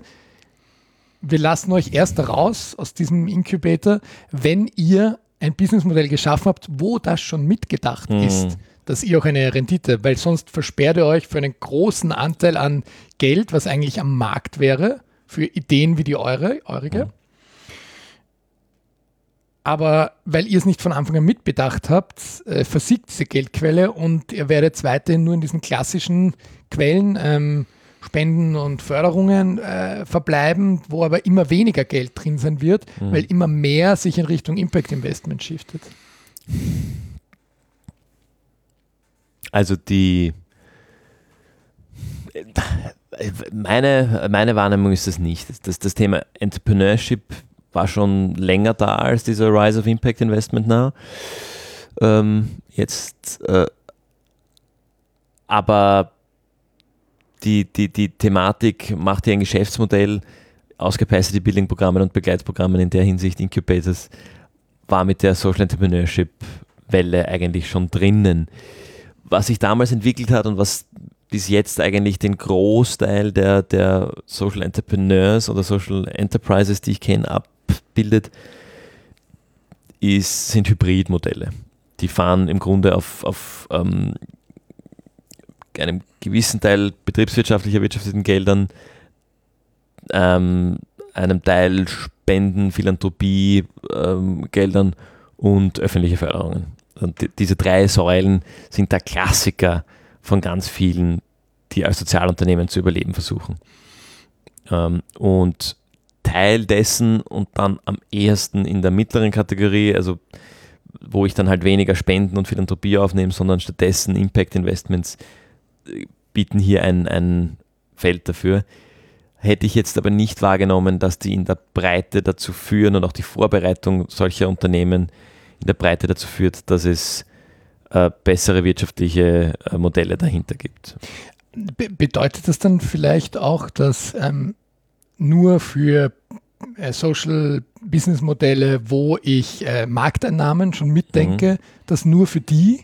[SPEAKER 2] Wir lassen euch erst raus aus diesem Incubator, wenn ihr ein Businessmodell geschaffen habt, wo das schon mitgedacht mhm. ist dass ihr auch eine Rendite, weil sonst versperrt ihr euch für einen großen Anteil an Geld, was eigentlich am Markt wäre, für Ideen wie die eure, eurige. Mhm. Aber weil ihr es nicht von Anfang an mitbedacht habt, äh, versiegt diese Geldquelle und ihr werdet weiterhin nur in diesen klassischen Quellen ähm, Spenden und Förderungen äh, verbleiben, wo aber immer weniger Geld drin sein wird, mhm. weil immer mehr sich in Richtung Impact Investment shiftet.
[SPEAKER 1] Also die meine, meine Wahrnehmung ist das nicht. Das, das Thema Entrepreneurship war schon länger da als dieser Rise of Impact Investment Now. Ähm, jetzt, äh, aber die, die, die Thematik macht ja ein Geschäftsmodell aus Capacity Building Programmen und Begleitprogrammen in der Hinsicht Incubators war mit der Social Entrepreneurship Welle eigentlich schon drinnen was sich damals entwickelt hat und was bis jetzt eigentlich den Großteil der, der Social Entrepreneurs oder Social Enterprises, die ich kenne, abbildet, ist, sind Hybridmodelle. Die fahren im Grunde auf, auf ähm, einem gewissen Teil betriebswirtschaftlicher wirtschaftlichen Geldern, ähm, einem Teil Spenden, Philanthropie, ähm, Geldern und öffentliche Förderungen. Und die, diese drei Säulen sind der Klassiker von ganz vielen, die als Sozialunternehmen zu überleben versuchen. Ähm, und Teil dessen und dann am ehesten in der mittleren Kategorie, also wo ich dann halt weniger Spenden und Philanthropie aufnehme, sondern stattdessen Impact Investments äh, bieten hier ein, ein Feld dafür. Hätte ich jetzt aber nicht wahrgenommen, dass die in der Breite dazu führen und auch die Vorbereitung solcher Unternehmen in der Breite dazu führt, dass es äh, bessere wirtschaftliche äh, Modelle dahinter gibt.
[SPEAKER 2] Be bedeutet das dann vielleicht auch, dass ähm, nur für äh, Social Business Modelle, wo ich äh, Markteinnahmen schon mitdenke, mhm. dass nur für die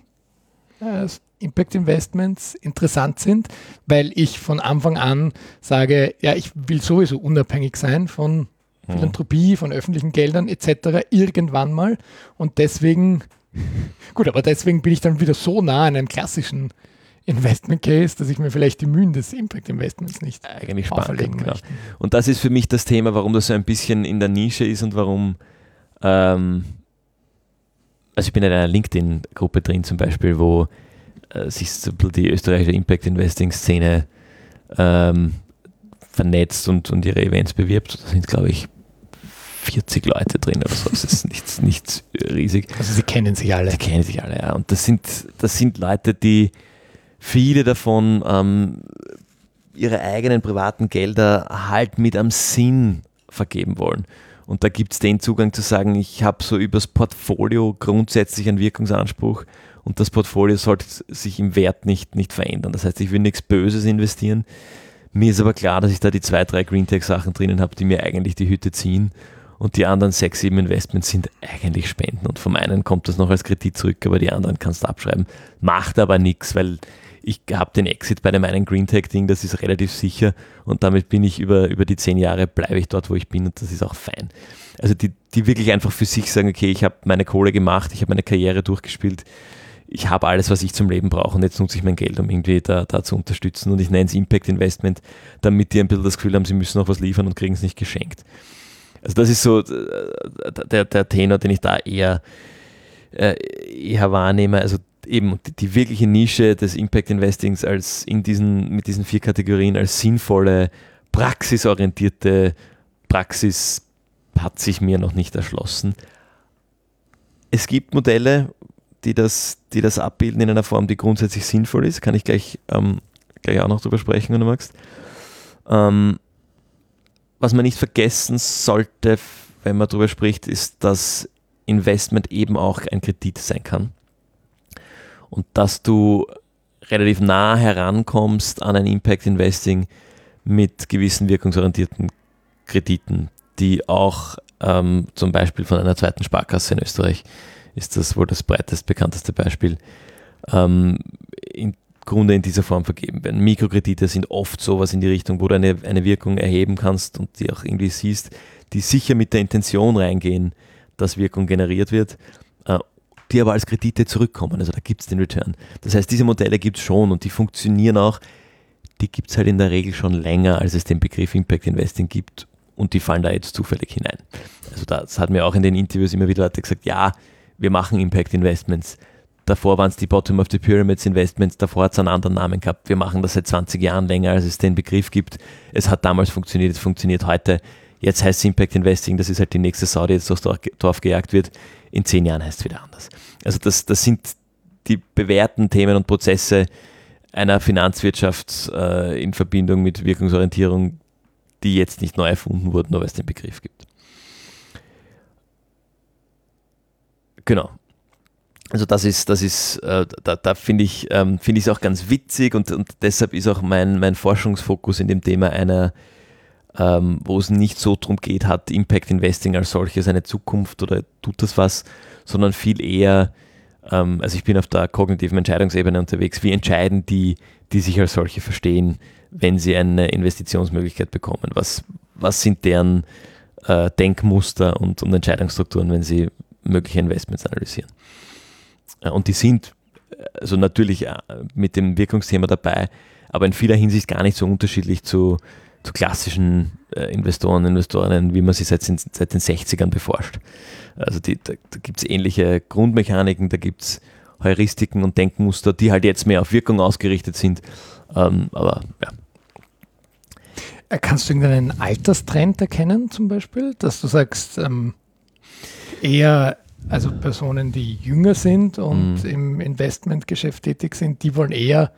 [SPEAKER 2] Impact Investments interessant sind, weil ich von Anfang an sage, ja, ich will sowieso unabhängig sein von mhm. Philanthropie, von öffentlichen Geldern etc. irgendwann mal und deswegen, gut, aber deswegen bin ich dann wieder so nah an einem klassischen Investment Case, dass ich mir vielleicht die Mühen des Impact Investments nicht
[SPEAKER 1] eigentlich sparen genau. Und das ist für mich das Thema, warum das so ein bisschen in der Nische ist und warum, ähm, also ich bin in einer LinkedIn-Gruppe drin zum Beispiel, wo äh, sich so die österreichische Impact Investing Szene ähm, vernetzt und, und ihre Events bewirbt. Da sind, glaube ich, 40 Leute drin oder so. Das ist nichts, nichts riesig.
[SPEAKER 2] Also sie kennen sich alle.
[SPEAKER 1] Sie kennen sich alle, ja. Und das sind, das sind Leute, die viele davon ähm, ihre eigenen privaten Gelder halt mit am Sinn vergeben wollen. Und da gibt es den Zugang zu sagen, ich habe so übers Portfolio grundsätzlich einen Wirkungsanspruch und das Portfolio sollte sich im Wert nicht, nicht verändern. Das heißt, ich will nichts Böses investieren. Mir ist aber klar, dass ich da die zwei, drei Greentech-Sachen drinnen habe, die mir eigentlich die Hütte ziehen. Und die anderen sechs, sieben Investments sind eigentlich Spenden. Und vom einen kommt das noch als Kredit zurück, aber die anderen kannst du abschreiben. Macht aber nichts, weil ich habe den Exit bei dem einen Green Tech Ding, das ist relativ sicher und damit bin ich über, über die zehn Jahre, bleibe ich dort, wo ich bin und das ist auch fein. Also die, die wirklich einfach für sich sagen, okay, ich habe meine Kohle gemacht, ich habe meine Karriere durchgespielt, ich habe alles, was ich zum Leben brauche und jetzt nutze ich mein Geld, um irgendwie da, da zu unterstützen und ich nenne es Impact Investment, damit die ein bisschen das Gefühl haben, sie müssen noch was liefern und kriegen es nicht geschenkt. Also das ist so äh, der, der Tenor, den ich da eher, äh, eher wahrnehme. Also eben die, die, wirkliche Nische des Impact Investings als in diesen, mit diesen vier Kategorien als sinnvolle, praxisorientierte Praxis hat sich mir noch nicht erschlossen. Es gibt Modelle, die das, die das abbilden in einer Form, die grundsätzlich sinnvoll ist. Kann ich gleich, ähm, gleich auch noch drüber sprechen, wenn du magst. Ähm, was man nicht vergessen sollte, wenn man darüber spricht, ist, dass Investment eben auch ein Kredit sein kann. Und dass du relativ nah herankommst an ein Impact Investing mit gewissen wirkungsorientierten Krediten, die auch ähm, zum Beispiel von einer zweiten Sparkasse in Österreich ist das wohl das breitest bekannteste Beispiel, ähm, im Grunde in dieser Form vergeben werden. Mikrokredite sind oft sowas in die Richtung, wo du eine, eine Wirkung erheben kannst und die auch irgendwie siehst, die sicher mit der Intention reingehen, dass Wirkung generiert wird äh, die aber als Kredite zurückkommen. Also da gibt es den Return. Das heißt, diese Modelle gibt es schon und die funktionieren auch. Die gibt es halt in der Regel schon länger, als es den Begriff Impact Investing gibt und die fallen da jetzt zufällig hinein. Also das hat mir auch in den Interviews immer wieder Leute gesagt, ja, wir machen Impact Investments. Davor waren es die Bottom of the Pyramids Investments, davor hat es einen anderen Namen gehabt. Wir machen das seit 20 Jahren länger, als es den Begriff gibt. Es hat damals funktioniert, es funktioniert heute. Jetzt heißt es Impact Investing, das ist halt die nächste Sau, die jetzt durchs Dorf gejagt wird in zehn Jahren heißt es wieder anders. Also das, das sind die bewährten Themen und Prozesse einer Finanzwirtschaft äh, in Verbindung mit Wirkungsorientierung, die jetzt nicht neu erfunden wurden, nur weil es den Begriff gibt. Genau. Also das ist, das ist, äh, da, da finde ich, ähm, finde ich es auch ganz witzig und, und deshalb ist auch mein, mein Forschungsfokus in dem Thema einer ähm, wo es nicht so darum geht, hat Impact Investing als solches eine Zukunft oder tut das was, sondern viel eher, ähm, also ich bin auf der kognitiven Entscheidungsebene unterwegs, wie entscheiden die, die sich als solche verstehen, wenn sie eine Investitionsmöglichkeit bekommen? Was, was sind deren äh, Denkmuster und, und Entscheidungsstrukturen, wenn sie mögliche Investments analysieren? Äh, und die sind also natürlich äh, mit dem Wirkungsthema dabei, aber in vieler Hinsicht gar nicht so unterschiedlich zu, zu klassischen Investoren, Investorinnen, wie man sie seit, seit den 60ern beforscht. Also die, da, da gibt es ähnliche Grundmechaniken, da gibt es Heuristiken und Denkmuster, die halt jetzt mehr auf Wirkung ausgerichtet sind. Ähm, aber ja.
[SPEAKER 2] Kannst du irgendeinen Alterstrend erkennen, zum Beispiel, dass du sagst, ähm, eher also Personen, die jünger sind und mhm. im Investmentgeschäft tätig sind, die wollen eher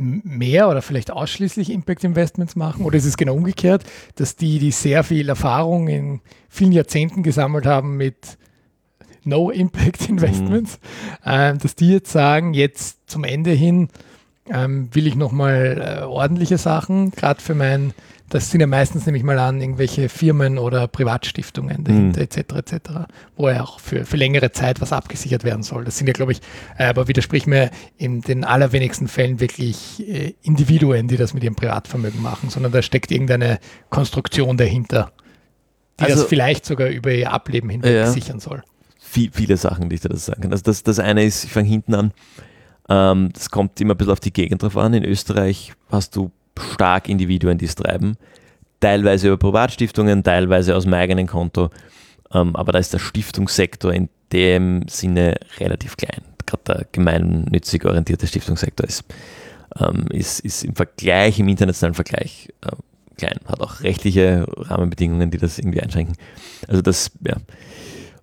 [SPEAKER 2] mehr oder vielleicht ausschließlich Impact Investments machen? Oder ist es genau umgekehrt, dass die, die sehr viel Erfahrung in vielen Jahrzehnten gesammelt haben mit No Impact Investments, mhm. äh, dass die jetzt sagen, jetzt zum Ende hin ähm, will ich nochmal äh, ordentliche Sachen, gerade für mein das sind ja meistens nämlich mal an irgendwelche Firmen oder Privatstiftungen dahinter, mhm. etc. etc., wo ja auch für, für längere Zeit was abgesichert werden soll. Das sind ja, glaube ich, äh, aber widersprich mir in den allerwenigsten Fällen wirklich äh, Individuen, die das mit ihrem Privatvermögen machen, sondern da steckt irgendeine Konstruktion dahinter, die also, das vielleicht sogar über ihr Ableben hinweg ja, sichern soll.
[SPEAKER 1] Viel, viele Sachen, die ich da das sagen kann. Also das, das eine ist, ich fange hinten an, ähm, das kommt immer ein bisschen auf die Gegend drauf an. In Österreich hast du stark Individuen, die es treiben. Teilweise über Privatstiftungen, teilweise aus dem eigenen Konto. Ähm, aber da ist der Stiftungssektor in dem Sinne relativ klein. Gerade der gemeinnützig orientierte Stiftungssektor ist, ähm, ist, ist im Vergleich, im internationalen Vergleich äh, klein. Hat auch rechtliche Rahmenbedingungen, die das irgendwie einschränken. Also das, ja.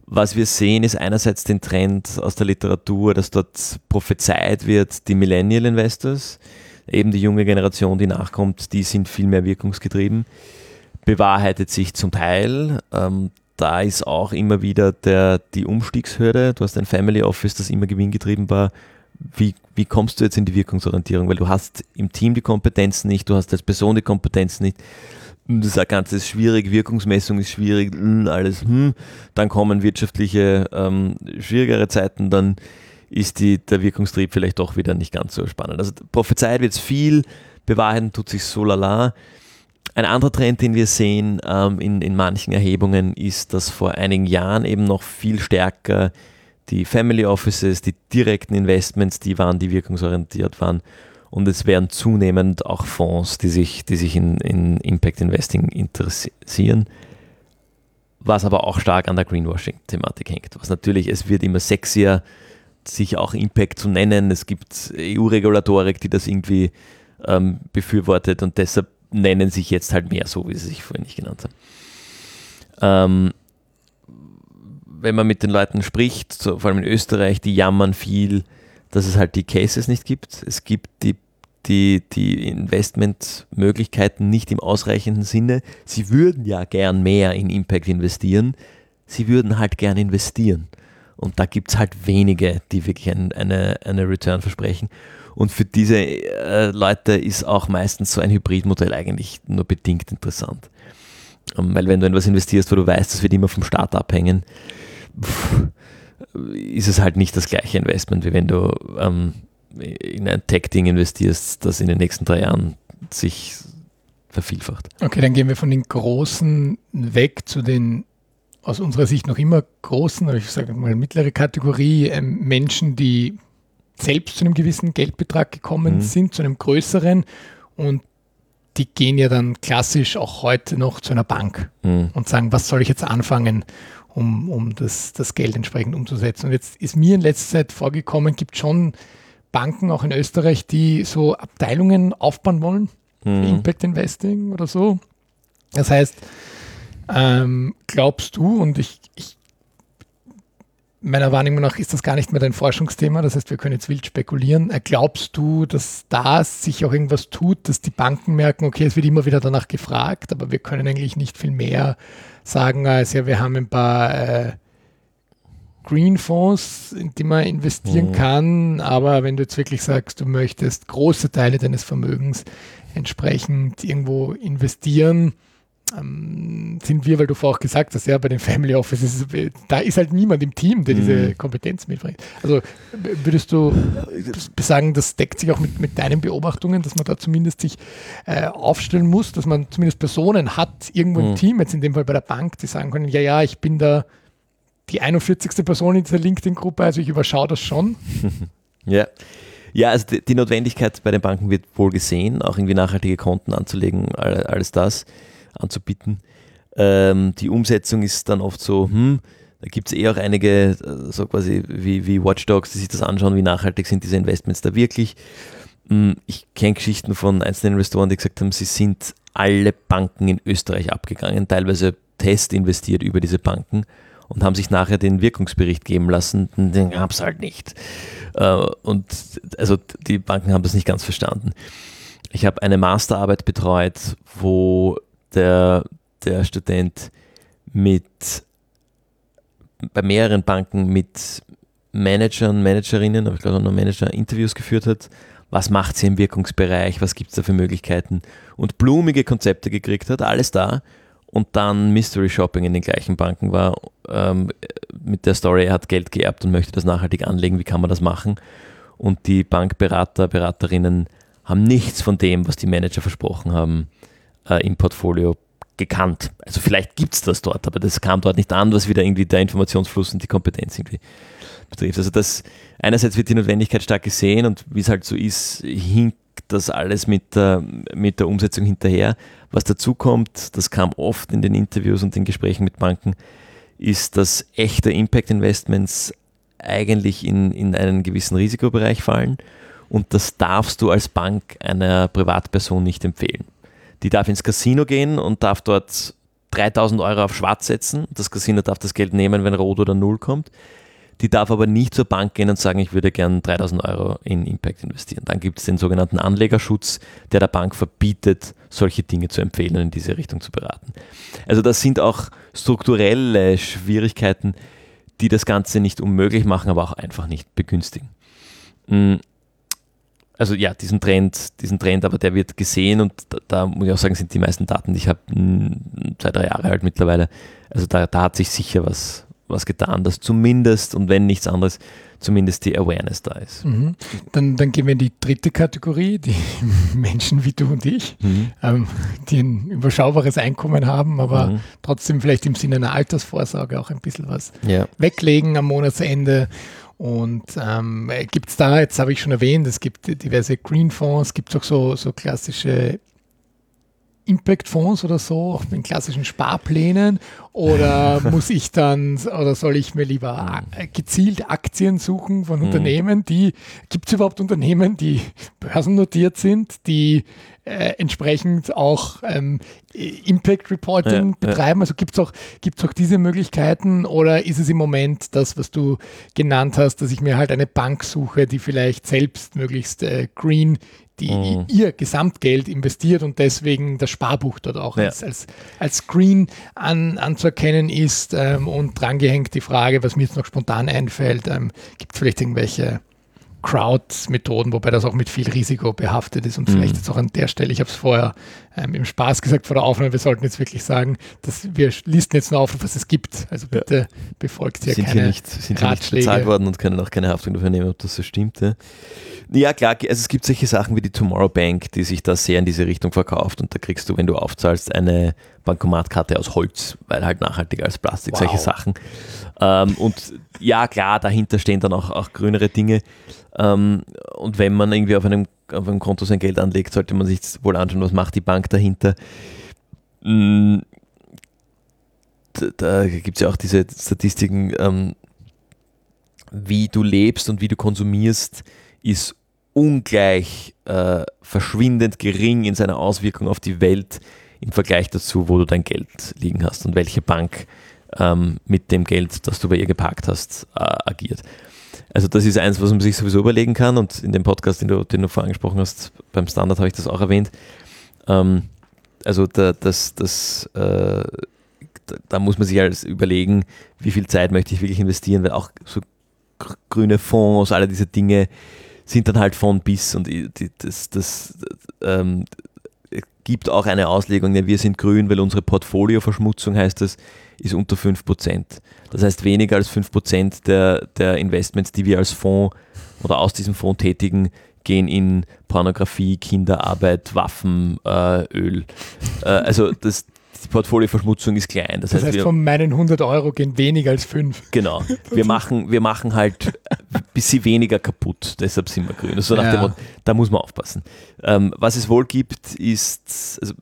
[SPEAKER 1] Was wir sehen, ist einerseits den Trend aus der Literatur, dass dort prophezeit wird, die Millennial Investors, eben die junge Generation, die nachkommt, die sind viel mehr wirkungsgetrieben. Bewahrheitet sich zum Teil. Ähm, da ist auch immer wieder der, die Umstiegshürde. Du hast ein Family Office, das immer gewinngetrieben war. Wie, wie kommst du jetzt in die Wirkungsorientierung? Weil du hast im Team die Kompetenzen nicht, du hast als Person die Kompetenzen nicht. Das Ganze ist schwierig, Wirkungsmessung ist schwierig, alles, hm. Dann kommen wirtschaftliche, ähm, schwierigere Zeiten, dann ist die, der Wirkungstrieb vielleicht doch wieder nicht ganz so spannend. Also prophezeit wird es viel, bewahrheiten tut sich so lala. Ein anderer Trend, den wir sehen ähm, in, in manchen Erhebungen, ist, dass vor einigen Jahren eben noch viel stärker die Family Offices, die direkten Investments, die waren, die wirkungsorientiert waren. Und es werden zunehmend auch Fonds, die sich, die sich in, in Impact Investing interessieren. Was aber auch stark an der Greenwashing-Thematik hängt. Was natürlich, es wird immer sexier, sich auch Impact zu nennen. Es gibt EU-Regulatorik, die das irgendwie ähm, befürwortet und deshalb nennen sich jetzt halt mehr so, wie sie sich vorhin nicht genannt haben. Ähm, wenn man mit den Leuten spricht, so, vor allem in Österreich, die jammern viel, dass es halt die Cases nicht gibt. Es gibt die, die, die Investmentmöglichkeiten nicht im ausreichenden Sinne. Sie würden ja gern mehr in Impact investieren. Sie würden halt gern investieren. Und da gibt es halt wenige, die wirklich ein, eine, eine Return versprechen. Und für diese äh, Leute ist auch meistens so ein Hybridmodell eigentlich nur bedingt interessant. Ähm, weil wenn du in was investierst, wo du weißt, das wird immer vom Staat abhängen, pff, ist es halt nicht das gleiche Investment, wie wenn du ähm, in ein Tech-Ding investierst, das in den nächsten drei Jahren sich vervielfacht.
[SPEAKER 2] Okay, dann gehen wir von den großen weg zu den aus unserer Sicht noch immer großen, oder ich sage mal mittlere Kategorie ähm, Menschen, die selbst zu einem gewissen Geldbetrag gekommen mhm. sind, zu einem größeren und die gehen ja dann klassisch auch heute noch zu einer Bank mhm. und sagen, was soll ich jetzt anfangen, um, um das, das Geld entsprechend umzusetzen. Und jetzt ist mir in letzter Zeit vorgekommen, gibt schon Banken auch in Österreich, die so Abteilungen aufbauen wollen, mhm. Impact Investing oder so. Das heißt, ähm, glaubst du, und ich, ich, meiner Wahrnehmung nach ist das gar nicht mehr dein Forschungsthema, das heißt, wir können jetzt wild spekulieren. Äh, glaubst du, dass da sich auch irgendwas tut, dass die Banken merken, okay, es wird immer wieder danach gefragt, aber wir können eigentlich nicht viel mehr sagen, als ja, wir haben ein paar äh, Green-Fonds, in die man investieren mhm. kann, aber wenn du jetzt wirklich sagst, du möchtest große Teile deines Vermögens entsprechend irgendwo investieren, ähm, sind wir, weil du vorher auch gesagt hast, ja, bei den Family Offices, da ist halt niemand im Team, der diese mhm. Kompetenz mitbringt. Also würdest du sagen, das deckt sich auch mit, mit deinen Beobachtungen, dass man da zumindest sich äh, aufstellen muss, dass man zumindest Personen hat irgendwo im mhm. Team, jetzt in dem Fall bei der Bank, die sagen können, ja, ja, ich bin da die 41. Person in dieser LinkedIn-Gruppe, also ich überschaue das schon.
[SPEAKER 1] Ja. Ja, also die, die, Notwendigkeit bei den Banken wird wohl gesehen, auch irgendwie nachhaltige Konten anzulegen, alles das anzubieten. Ähm, die Umsetzung ist dann oft so, hm, da gibt es eh auch einige, äh, so quasi wie, wie Watchdogs, die sich das anschauen, wie nachhaltig sind diese Investments da wirklich. Hm, ich kenne Geschichten von einzelnen Investoren, die gesagt haben, sie sind alle Banken in Österreich abgegangen, teilweise Test investiert über diese Banken und haben sich nachher den Wirkungsbericht geben lassen. Den gab es halt nicht. Äh, und also die Banken haben das nicht ganz verstanden. Ich habe eine Masterarbeit betreut, wo der, der Student mit bei mehreren Banken mit Managern, Managerinnen, aber ich glaube auch noch Manager Interviews geführt hat. Was macht sie im Wirkungsbereich? Was gibt es da für Möglichkeiten? Und blumige Konzepte gekriegt hat, alles da und dann Mystery Shopping in den gleichen Banken war, ähm, mit der Story, er hat Geld geerbt und möchte das nachhaltig anlegen, wie kann man das machen? Und die Bankberater, Beraterinnen haben nichts von dem, was die Manager versprochen haben, äh, im Portfolio gekannt. Also vielleicht gibt es das dort, aber das kam dort nicht an, was wieder irgendwie der Informationsfluss und die Kompetenz irgendwie betrifft. Also das einerseits wird die Notwendigkeit stark gesehen und wie es halt so ist, hinkt das alles mit der, mit der Umsetzung hinterher. Was dazu kommt, das kam oft in den Interviews und den Gesprächen mit Banken, ist, dass echte Impact Investments eigentlich in, in einen gewissen Risikobereich fallen und das darfst du als Bank einer Privatperson nicht empfehlen. Die darf ins Casino gehen und darf dort 3000 Euro auf Schwarz setzen. Das Casino darf das Geld nehmen, wenn Rot oder Null kommt. Die darf aber nicht zur Bank gehen und sagen, ich würde gern 3000 Euro in Impact investieren. Dann gibt es den sogenannten Anlegerschutz, der der Bank verbietet, solche Dinge zu empfehlen und in diese Richtung zu beraten. Also das sind auch strukturelle Schwierigkeiten, die das Ganze nicht unmöglich machen, aber auch einfach nicht begünstigen. Also ja, diesen Trend, diesen Trend, aber der wird gesehen und da, da muss ich auch sagen, sind die meisten Daten, die ich habe, zwei, drei Jahre alt mittlerweile. Also da, da hat sich sicher was, was getan, dass zumindest und wenn nichts anderes, zumindest die Awareness da ist.
[SPEAKER 2] Mhm. Dann, dann gehen wir in die dritte Kategorie, die Menschen wie du und ich, mhm. ähm, die ein überschaubares Einkommen haben, aber mhm. trotzdem vielleicht im Sinne einer Altersvorsorge auch ein bisschen was ja. weglegen am Monatsende. Und ähm, gibt es da, jetzt habe ich schon erwähnt, es gibt diverse Green Fonds, gibt es auch so, so klassische Impact-Fonds oder so, auf den klassischen Sparplänen? Oder muss ich dann, oder soll ich mir lieber gezielt Aktien suchen von mhm. Unternehmen, die, gibt es überhaupt Unternehmen, die börsennotiert sind, die äh, entsprechend auch ähm, Impact Reporting ja, betreiben? Ja. Also gibt es auch, gibt's auch diese Möglichkeiten oder ist es im Moment das, was du genannt hast, dass ich mir halt eine Bank suche, die vielleicht selbst möglichst äh, green die mhm. ihr Gesamtgeld investiert und deswegen das Sparbuch dort auch ja. als, als, als Screen an, anzuerkennen ist ähm, und drangehängt die Frage, was mir jetzt noch spontan einfällt, ähm, gibt es vielleicht irgendwelche Crowd-Methoden, wobei das auch mit viel Risiko behaftet ist und mhm. vielleicht jetzt auch an der Stelle, ich habe es vorher ähm, im Spaß gesagt vor der Aufnahme, wir sollten jetzt wirklich sagen, dass wir listen jetzt nur auf, was es gibt. Also bitte ja. befolgt hier
[SPEAKER 1] sind
[SPEAKER 2] keine
[SPEAKER 1] hier nicht, sind Ratschläge. Hier nicht bezahlt worden und können auch keine Haftung dafür nehmen, ob das so stimmt. Ja. Ja, klar, also es gibt solche Sachen wie die Tomorrow Bank, die sich da sehr in diese Richtung verkauft und da kriegst du, wenn du aufzahlst, eine Bankomatkarte aus Holz, weil halt nachhaltiger als Plastik, wow. solche Sachen. Ähm, und ja, klar, dahinter stehen dann auch, auch grünere Dinge. Ähm, und wenn man irgendwie auf einem, auf einem Konto sein Geld anlegt, sollte man sich wohl anschauen, was macht die Bank dahinter. Mhm. Da, da gibt es ja auch diese Statistiken, ähm, wie du lebst und wie du konsumierst, ist ungleich äh, verschwindend gering in seiner Auswirkung auf die Welt im Vergleich dazu, wo du dein Geld liegen hast und welche Bank ähm, mit dem Geld, das du bei ihr geparkt hast, äh, agiert. Also das ist eins, was man sich sowieso überlegen kann und in dem Podcast, den du, den du vorangesprochen hast, beim Standard habe ich das auch erwähnt. Ähm, also da, das, das, äh, da, da, muss man sich alles überlegen, wie viel Zeit möchte ich wirklich investieren, weil auch so grüne Fonds, alle diese Dinge, sind dann halt von bis und das, das ähm, gibt auch eine Auslegung, ja, wir sind grün, weil unsere Portfolioverschmutzung heißt es, ist unter 5%. Das heißt, weniger als 5% der, der Investments, die wir als Fonds oder aus diesem Fonds tätigen, gehen in Pornografie, Kinderarbeit, Waffen, äh, Öl. Äh, also das, die Portfolioverschmutzung ist klein.
[SPEAKER 2] Das, das heißt, heißt von meinen 100 Euro gehen weniger als 5.
[SPEAKER 1] Genau. Wir machen, wir machen halt ein bisschen weniger kaputt, deshalb sind wir grün. Also nach ja. dem Motto, da muss man aufpassen. Ähm, was es wohl gibt, ist, also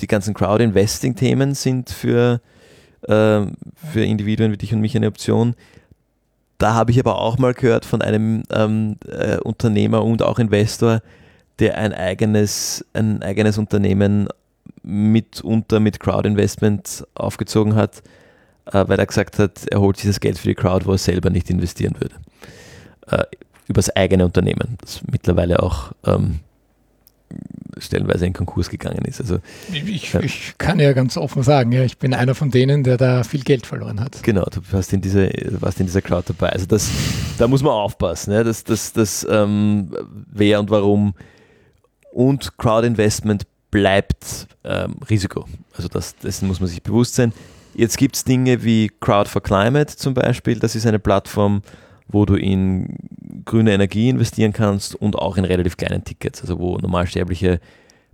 [SPEAKER 1] die ganzen Crowd-Investing-Themen sind für, äh, für Individuen wie dich und mich eine Option. Da habe ich aber auch mal gehört von einem ähm, äh, Unternehmer und auch Investor, der ein eigenes, ein eigenes Unternehmen mitunter mit Crowd-Investment aufgezogen hat, äh, weil er gesagt hat, er holt sich das Geld für die Crowd, wo er selber nicht investieren würde. Äh, übers eigene Unternehmen, das mittlerweile auch ähm, stellenweise in Konkurs gegangen ist. Also,
[SPEAKER 2] ich, ich, kann ja ganz offen sagen, ja, ich bin einer von denen, der da viel Geld verloren hat.
[SPEAKER 1] Genau, du warst in, diese, warst in dieser Crowd dabei. Also das, da muss man aufpassen, ja, das, das, das ähm, wer und warum. Und Crowd-Investment bleibt ähm, Risiko. Also das, dessen muss man sich bewusst sein. Jetzt gibt es Dinge wie Crowd for Climate zum Beispiel. Das ist eine Plattform, wo du in grüne Energie investieren kannst und auch in relativ kleinen Tickets, also wo normalsterbliche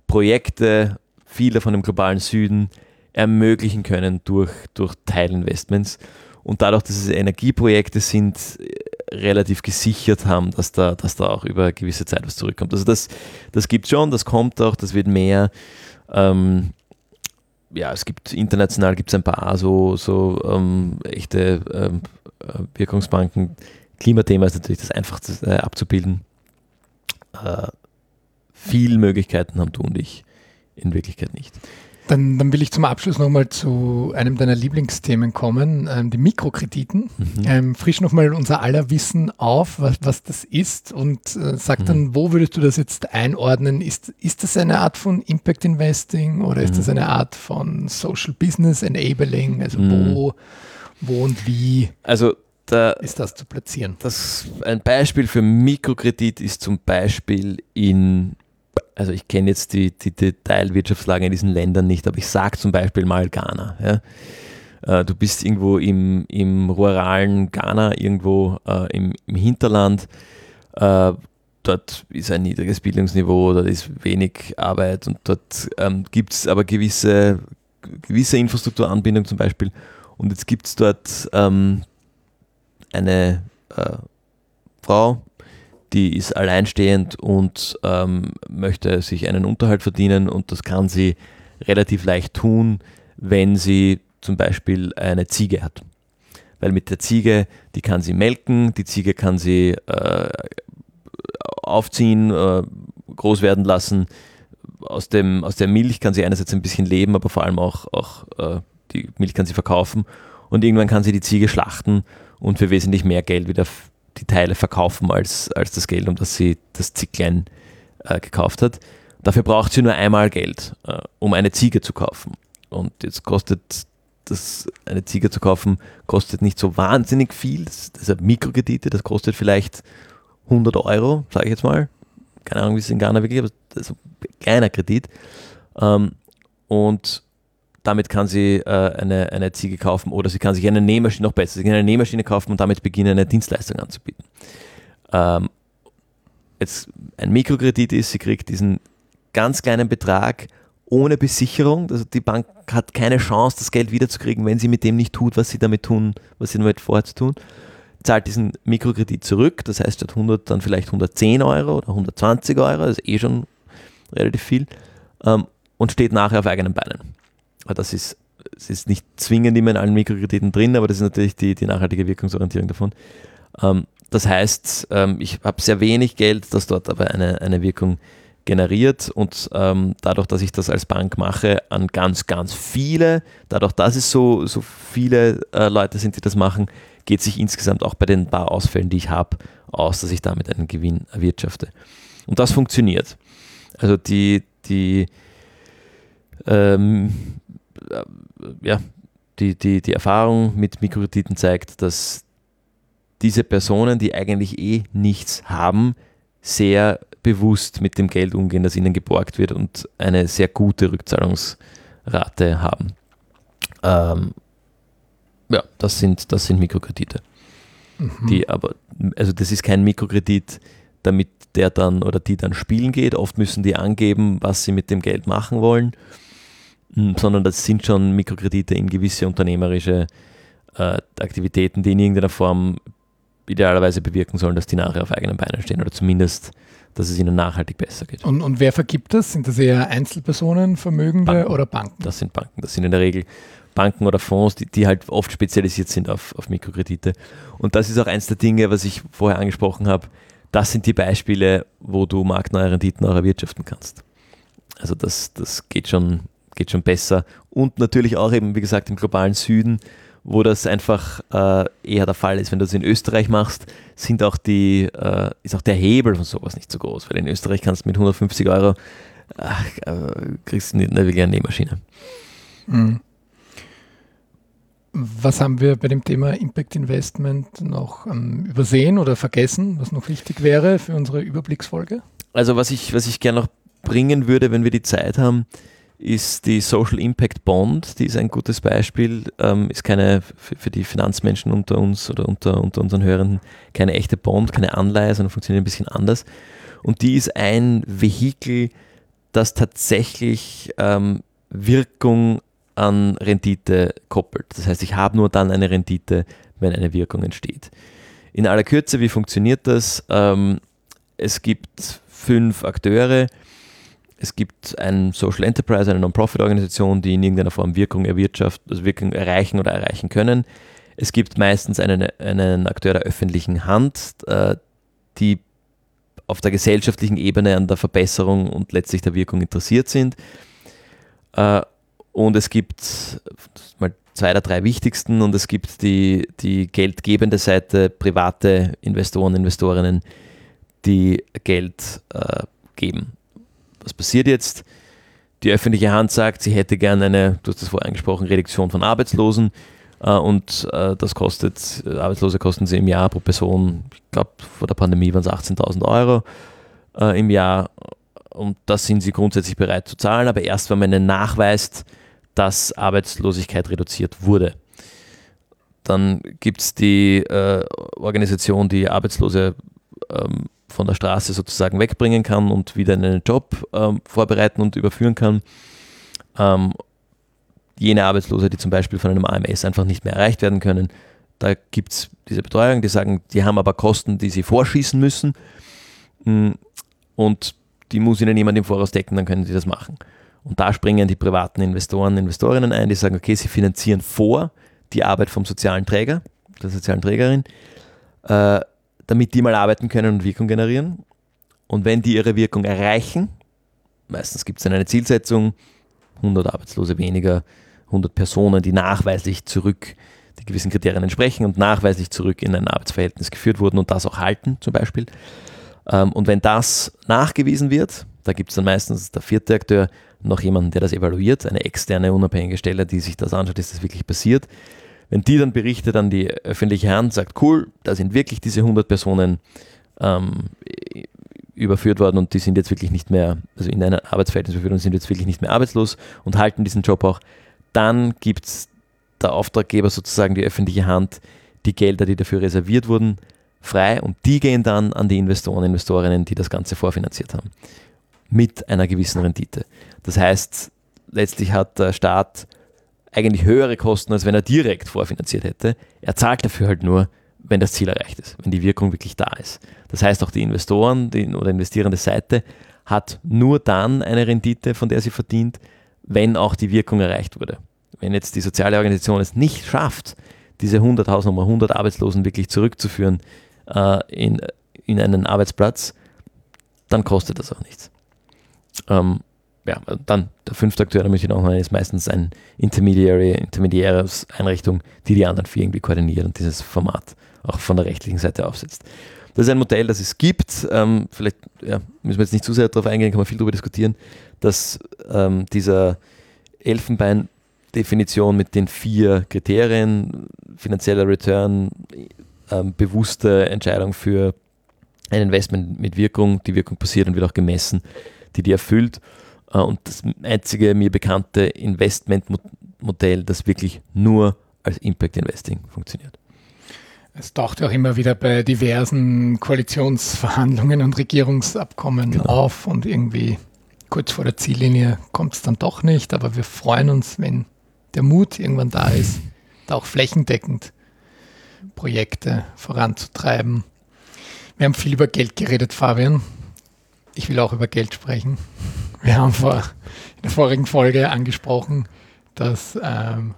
[SPEAKER 1] Projekte, viele von dem globalen Süden, ermöglichen können durch, durch Teilinvestments. Und dadurch, dass es Energieprojekte sind, relativ gesichert haben, dass da, dass da auch über gewisse Zeit was zurückkommt. Also das, das gibt schon, das kommt auch, das wird mehr. Ähm, ja, es gibt international gibt es ein paar so, so ähm, echte ähm, äh, Wirkungsbanken, Klimathema ist natürlich das Einfachste äh, abzubilden. Äh, viel Möglichkeiten haben du und ich in Wirklichkeit nicht.
[SPEAKER 2] Dann, dann will ich zum Abschluss nochmal zu einem deiner Lieblingsthemen kommen, ähm, die Mikrokrediten. Mhm. Ähm, frisch nochmal unser aller Wissen auf, was, was das ist und äh, sag mhm. dann, wo würdest du das jetzt einordnen? Ist, ist das eine Art von Impact Investing oder ist mhm. das eine Art von Social Business Enabling? Also wo, mhm. wo und wie?
[SPEAKER 1] Also da,
[SPEAKER 2] ist das zu platzieren?
[SPEAKER 1] Das, ein Beispiel für Mikrokredit ist zum Beispiel in, also ich kenne jetzt die, die Detailwirtschaftslage in diesen Ländern nicht, aber ich sage zum Beispiel mal Ghana. Ja. Äh, du bist irgendwo im, im ruralen Ghana, irgendwo äh, im, im, Hinterland. Äh, dort ist ein niedriges Bildungsniveau, dort ist wenig Arbeit und dort ähm, gibt es aber gewisse, gewisse Infrastrukturanbindung zum Beispiel. Und jetzt gibt es dort ähm, eine äh, Frau, die ist alleinstehend und ähm, möchte sich einen Unterhalt verdienen und das kann sie relativ leicht tun, wenn sie zum Beispiel eine Ziege hat. Weil mit der Ziege, die kann sie melken, die Ziege kann sie äh, aufziehen, äh, groß werden lassen. Aus, dem, aus der Milch kann sie einerseits ein bisschen leben, aber vor allem auch, auch äh, die Milch kann sie verkaufen. Und irgendwann kann sie die Ziege schlachten und für wesentlich mehr Geld wieder die Teile verkaufen als, als das Geld, um das sie das Zicklein äh, gekauft hat. Dafür braucht sie nur einmal Geld, äh, um eine Ziege zu kaufen. Und jetzt kostet das, eine Ziege zu kaufen, kostet nicht so wahnsinnig viel. Das, deshalb Mikrokredite, das kostet vielleicht 100 Euro, sage ich jetzt mal. Keine Ahnung, wie es in Ghana wirklich ist, aber das ist ein kleiner Kredit. Ähm, und damit kann sie äh, eine, eine Ziege kaufen oder sie kann sich eine Nähmaschine, noch besser, sie kann eine Nähmaschine kaufen und damit beginnen, eine Dienstleistung anzubieten. Ähm, jetzt ein Mikrokredit ist, sie kriegt diesen ganz kleinen Betrag ohne Besicherung. Also die Bank hat keine Chance, das Geld wiederzukriegen, wenn sie mit dem nicht tut, was sie damit tun, was sie damit vorhat zu tun. Zahlt diesen Mikrokredit zurück, das heißt statt 100 dann vielleicht 110 Euro oder 120 Euro, das ist eh schon relativ viel, ähm, und steht nachher auf eigenen Beinen. Das ist, das ist nicht zwingend immer in allen Mikrokrediten drin, aber das ist natürlich die, die nachhaltige Wirkungsorientierung davon. Ähm, das heißt, ähm, ich habe sehr wenig Geld, das dort aber eine, eine Wirkung generiert und ähm, dadurch, dass ich das als Bank mache, an ganz, ganz viele, dadurch, dass es so, so viele äh, Leute sind, die das machen, geht sich insgesamt auch bei den paar Ausfällen, die ich habe, aus, dass ich damit einen Gewinn erwirtschafte. Und das funktioniert. Also die, die ähm, äh, ja, die, die, die Erfahrung mit Mikrokrediten zeigt, dass diese Personen, die eigentlich eh nichts haben, sehr bewusst mit dem Geld umgehen, das ihnen geborgt wird und eine sehr gute Rückzahlungsrate haben. Ähm, ja, das sind, das sind Mikrokredite. Mhm. Die aber, also das ist kein Mikrokredit, damit der dann oder die dann spielen geht. Oft müssen die angeben, was sie mit dem Geld machen wollen. Sondern das sind schon Mikrokredite in gewisse unternehmerische äh, Aktivitäten, die in irgendeiner Form idealerweise bewirken sollen, dass die nachher auf eigenen Beinen stehen oder zumindest, dass es ihnen nachhaltig besser geht.
[SPEAKER 2] Und, und wer vergibt das? Sind das eher Einzelpersonen, Vermögende
[SPEAKER 1] Banken.
[SPEAKER 2] oder Banken?
[SPEAKER 1] Das sind Banken. Das sind in der Regel Banken oder Fonds, die, die halt oft spezialisiert sind auf, auf Mikrokredite. Und das ist auch eins der Dinge, was ich vorher angesprochen habe. Das sind die Beispiele, wo du marktneue Renditen auch erwirtschaften kannst. Also das, das geht, schon, geht schon besser. Und natürlich auch eben, wie gesagt, im globalen Süden, wo das einfach äh, eher der Fall ist. Wenn du das in Österreich machst, sind auch die, äh, ist auch der Hebel von sowas nicht so groß, weil in Österreich kannst du mit 150 Euro ach, äh, kriegst du nicht eine wirklich eine Nähmaschine.
[SPEAKER 2] Mhm. Was haben wir bei dem Thema Impact Investment noch ähm, übersehen oder vergessen, was noch wichtig wäre für unsere Überblicksfolge?
[SPEAKER 1] Also was ich, was ich gerne noch bringen würde, wenn wir die Zeit haben, ist die Social Impact Bond. Die ist ein gutes Beispiel, ähm, ist keine für, für, die Finanzmenschen unter uns oder unter, unter unseren Hörenden keine echte Bond, keine Anleihe, sondern funktioniert ein bisschen anders. Und die ist ein Vehikel, das tatsächlich ähm, Wirkung an Rendite koppelt. Das heißt, ich habe nur dann eine Rendite, wenn eine Wirkung entsteht. In aller Kürze, wie funktioniert das? Ähm, es gibt fünf Akteure, es gibt ein Social Enterprise, eine Non-Profit-Organisation, die in irgendeiner Form Wirkung erwirtschaften, also Wirkung erreichen oder erreichen können. Es gibt meistens einen, einen Akteur der öffentlichen Hand, äh, die auf der gesellschaftlichen Ebene an der Verbesserung und letztlich der Wirkung interessiert sind. Äh, und es gibt mal zwei der drei wichtigsten und es gibt die, die geldgebende Seite, private Investoren, Investorinnen, die Geld äh, geben was passiert jetzt? Die öffentliche Hand sagt, sie hätte gerne eine, du hast das vorher angesprochen, Reduktion von Arbeitslosen äh, und äh, das kostet, äh, Arbeitslose kosten sie im Jahr pro Person, ich glaube vor der Pandemie waren es 18.000 Euro äh, im Jahr und das sind sie grundsätzlich bereit zu zahlen, aber erst wenn man ihnen nachweist, dass Arbeitslosigkeit reduziert wurde. Dann gibt es die äh, Organisation, die Arbeitslose ähm, von der Straße sozusagen wegbringen kann und wieder in einen Job ähm, vorbereiten und überführen kann. Ähm, jene Arbeitslose, die zum Beispiel von einem AMS einfach nicht mehr erreicht werden können, da gibt es diese Betreuung, die sagen, die haben aber Kosten, die sie vorschießen müssen mm, und die muss ihnen jemand im Voraus decken, dann können sie das machen. Und da springen die privaten Investoren, Investorinnen ein, die sagen, okay, sie finanzieren vor die Arbeit vom sozialen Träger, der sozialen Trägerin, äh, damit die mal arbeiten können und Wirkung generieren. Und wenn die ihre Wirkung erreichen, meistens gibt es dann eine Zielsetzung, 100 Arbeitslose weniger, 100 Personen, die nachweislich zurück die gewissen Kriterien entsprechen und nachweislich zurück in ein Arbeitsverhältnis geführt wurden und das auch halten zum Beispiel. Ähm, und wenn das nachgewiesen wird, da gibt es dann meistens der vierte Akteur noch jemanden, der das evaluiert, eine externe unabhängige Stelle, die sich das anschaut, ist das wirklich passiert. Wenn die dann berichtet an die öffentliche Hand, sagt, cool, da sind wirklich diese 100 Personen ähm, überführt worden und die sind jetzt wirklich nicht mehr, also in einer Arbeitsverhältnis überführt und sind jetzt wirklich nicht mehr arbeitslos und halten diesen Job auch, dann gibt es der Auftraggeber sozusagen die öffentliche Hand die Gelder, die dafür reserviert wurden, frei und die gehen dann an die Investoren, Investorinnen, die das Ganze vorfinanziert haben. Mit einer gewissen Rendite. Das heißt, letztlich hat der Staat eigentlich höhere Kosten, als wenn er direkt vorfinanziert hätte. Er zahlt dafür halt nur, wenn das Ziel erreicht ist, wenn die Wirkung wirklich da ist. Das heißt, auch die Investoren die, oder investierende Seite hat nur dann eine Rendite, von der sie verdient, wenn auch die Wirkung erreicht wurde. Wenn jetzt die soziale Organisation es nicht schafft, diese 100.000 Nummer 100 Arbeitslosen wirklich zurückzuführen äh, in, in einen Arbeitsplatz, dann kostet das auch nichts. Ähm, ja, dann der fünfte Akteur, möchte ich noch mal, ist meistens ein Intermediary, intermediäre Einrichtung, die die anderen vier irgendwie koordiniert und dieses Format auch von der rechtlichen Seite aufsetzt. Das ist ein Modell, das es gibt. Ähm, vielleicht ja, müssen wir jetzt nicht zu sehr darauf eingehen, kann man viel darüber diskutieren, dass ähm, dieser Elfenbein-Definition mit den vier Kriterien, finanzieller Return, ähm, bewusste Entscheidung für ein Investment mit Wirkung, die Wirkung passiert und wird auch gemessen, die die erfüllt und das einzige mir bekannte Investmentmodell, das wirklich nur als Impact Investing funktioniert.
[SPEAKER 2] Es taucht ja auch immer wieder bei diversen Koalitionsverhandlungen und Regierungsabkommen genau. auf und irgendwie kurz vor der Ziellinie kommt es dann doch nicht, aber wir freuen uns, wenn der Mut irgendwann da ist, da auch flächendeckend Projekte voranzutreiben. Wir haben viel über Geld geredet, Fabian. Ich will auch über Geld sprechen. Wir haben vor, in der vorigen Folge angesprochen, dass ähm,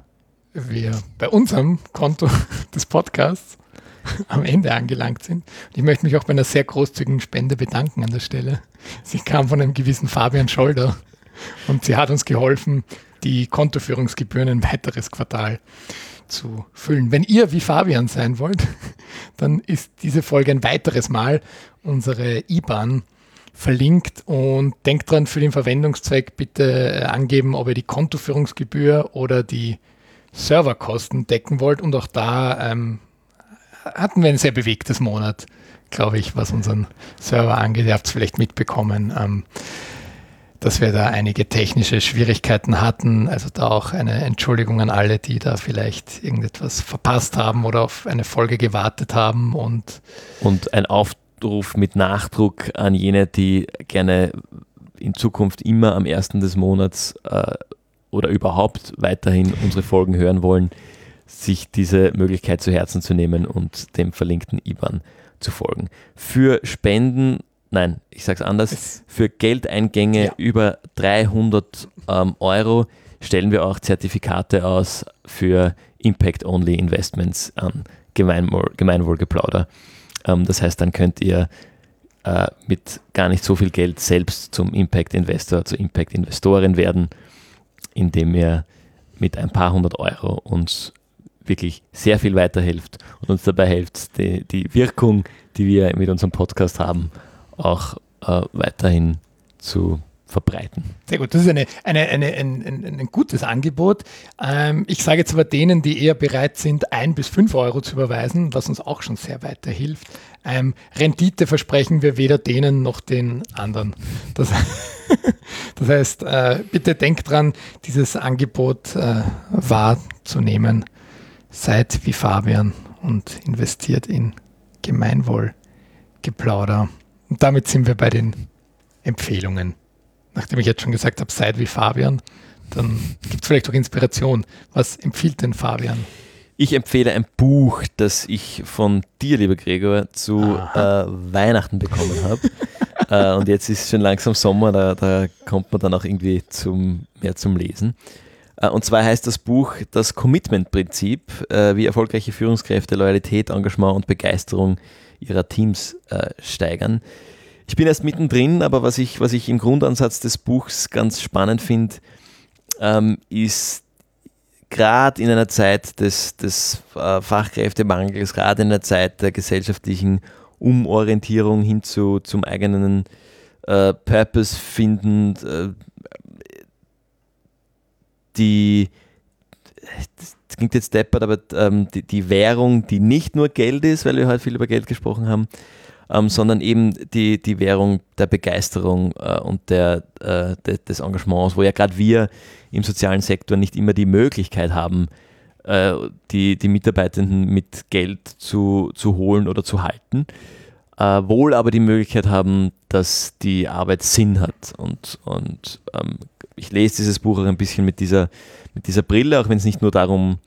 [SPEAKER 2] wir bei unserem Konto des Podcasts am Ende angelangt sind. Und ich möchte mich auch bei einer sehr großzügigen Spende bedanken an der Stelle. Sie kam von einem gewissen Fabian Scholder und sie hat uns geholfen, die Kontoführungsgebühren ein weiteres Quartal zu füllen. Wenn ihr wie Fabian sein wollt, dann ist diese Folge ein weiteres Mal unsere IBAN verlinkt und denkt dran, für den Verwendungszweck bitte äh, angeben, ob ihr die Kontoführungsgebühr oder die Serverkosten decken wollt. Und auch da ähm, hatten wir ein sehr bewegtes Monat, glaube ich, was unseren Server angeht. Ihr habt es vielleicht mitbekommen, ähm, dass wir da einige technische Schwierigkeiten hatten. Also da auch eine Entschuldigung an alle, die da vielleicht irgendetwas verpasst haben oder auf eine Folge gewartet haben. Und,
[SPEAKER 1] und ein Aufruf mit Nachdruck an jene, die gerne in Zukunft immer am ersten des Monats äh, oder überhaupt weiterhin unsere Folgen hören wollen sich diese Möglichkeit zu Herzen zu nehmen und dem verlinkten IBAN zu folgen. Für Spenden, nein, ich sage es anders, für Geldeingänge ja. über 300 ähm, Euro stellen wir auch Zertifikate aus für Impact-Only Investments an Gemeinwohl, Gemeinwohlgeplauder. Ähm, das heißt, dann könnt ihr äh, mit gar nicht so viel Geld selbst zum Impact-Investor, zur Impact-Investorin werden, indem ihr mit ein paar hundert Euro uns wirklich sehr viel weiterhilft und uns dabei hilft, die, die Wirkung, die wir mit unserem Podcast haben, auch äh, weiterhin zu verbreiten.
[SPEAKER 2] Sehr gut, das ist eine, eine, eine, ein, ein, ein gutes Angebot. Ähm, ich sage jetzt aber denen, die eher bereit sind, ein bis fünf Euro zu überweisen, was uns auch schon sehr weiterhilft. Ähm, Rendite versprechen wir weder denen noch den anderen. Das, das heißt, äh, bitte denkt dran, dieses Angebot äh, wahrzunehmen seid wie Fabian und investiert in Gemeinwohlgeplauder. Und damit sind wir bei den Empfehlungen. Nachdem ich jetzt schon gesagt habe, seid wie Fabian, dann gibt es vielleicht auch Inspiration. Was empfiehlt denn Fabian?
[SPEAKER 1] Ich empfehle ein Buch, das ich von dir, lieber Gregor, zu äh, Weihnachten bekommen habe. äh, und jetzt ist schon langsam Sommer, da, da, kommt man dann auch irgendwie zum, mehr zum Lesen. Äh, und zwar heißt das Buch Das Commitment-Prinzip, äh, wie erfolgreiche Führungskräfte Loyalität, Engagement und Begeisterung ihrer Teams äh, steigern. Ich bin erst mittendrin, aber was ich, was ich im Grundansatz des Buchs ganz spannend finde, ähm, ist gerade in einer Zeit des, des Fachkräftemangels, gerade in einer Zeit der gesellschaftlichen Umorientierung hin zu, zum eigenen äh, Purpose finden, äh, die, das klingt jetzt deppert, aber ähm, die, die, Währung, die nicht nur Geld ist, weil wir heute viel über Geld gesprochen haben, ähm, sondern eben die, die Währung der Begeisterung äh, und der, äh, de, des Engagements, wo ja gerade wir im sozialen Sektor nicht immer die Möglichkeit haben, äh, die, die Mitarbeitenden mit Geld zu, zu holen oder zu halten. Äh, wohl aber die Möglichkeit haben, dass die Arbeit Sinn hat und, und ähm, ich lese dieses Buch auch ein bisschen mit dieser, mit dieser Brille, auch wenn es nicht nur darum,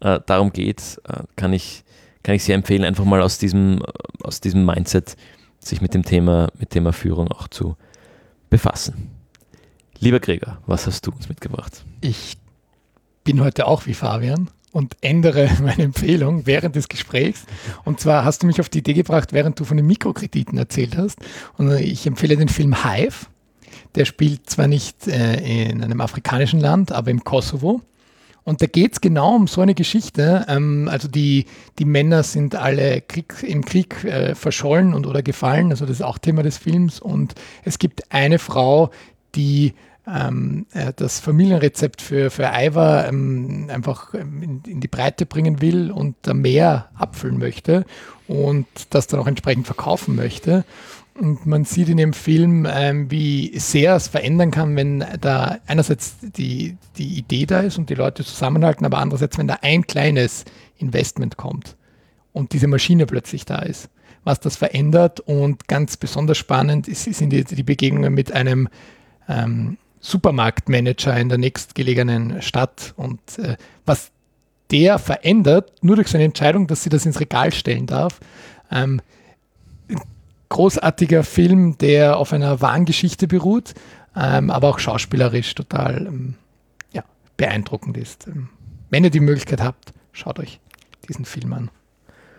[SPEAKER 1] äh, darum geht, äh, kann, ich, kann ich sehr empfehlen, einfach mal aus diesem, aus diesem Mindset sich mit dem Thema, mit Thema Führung auch zu befassen. Lieber Gregor, was hast du uns mitgebracht?
[SPEAKER 2] Ich bin heute auch wie Fabian und ändere meine Empfehlung während des Gesprächs. Und zwar hast du mich auf die Idee gebracht, während du von den Mikrokrediten erzählt hast. Und ich empfehle den Film Hive der spielt zwar nicht äh, in einem afrikanischen Land, aber im Kosovo. Und da geht es genau um so eine Geschichte. Ähm, also die, die Männer sind alle Krieg, im Krieg äh, verschollen und oder gefallen. Also das ist auch Thema des Films. Und es gibt eine Frau, die ähm, äh, das Familienrezept für, für Eiver ähm, einfach ähm, in, in, die Breite bringen will und da mehr abfüllen möchte und das dann auch entsprechend verkaufen möchte. Und man sieht in dem Film, ähm, wie sehr es verändern kann, wenn da einerseits die, die Idee da ist und die Leute zusammenhalten, aber andererseits, wenn da ein kleines Investment kommt und diese Maschine plötzlich da ist, was das verändert. Und ganz besonders spannend ist, sind die, die Begegnungen mit einem ähm, Supermarktmanager in der nächstgelegenen Stadt und äh, was der verändert, nur durch seine Entscheidung, dass sie das ins Regal stellen darf. Ähm, großartiger Film, der auf einer wahren Geschichte beruht, ähm, aber auch schauspielerisch total ähm, ja, beeindruckend ist. Ähm, wenn ihr die Möglichkeit habt, schaut euch diesen Film an.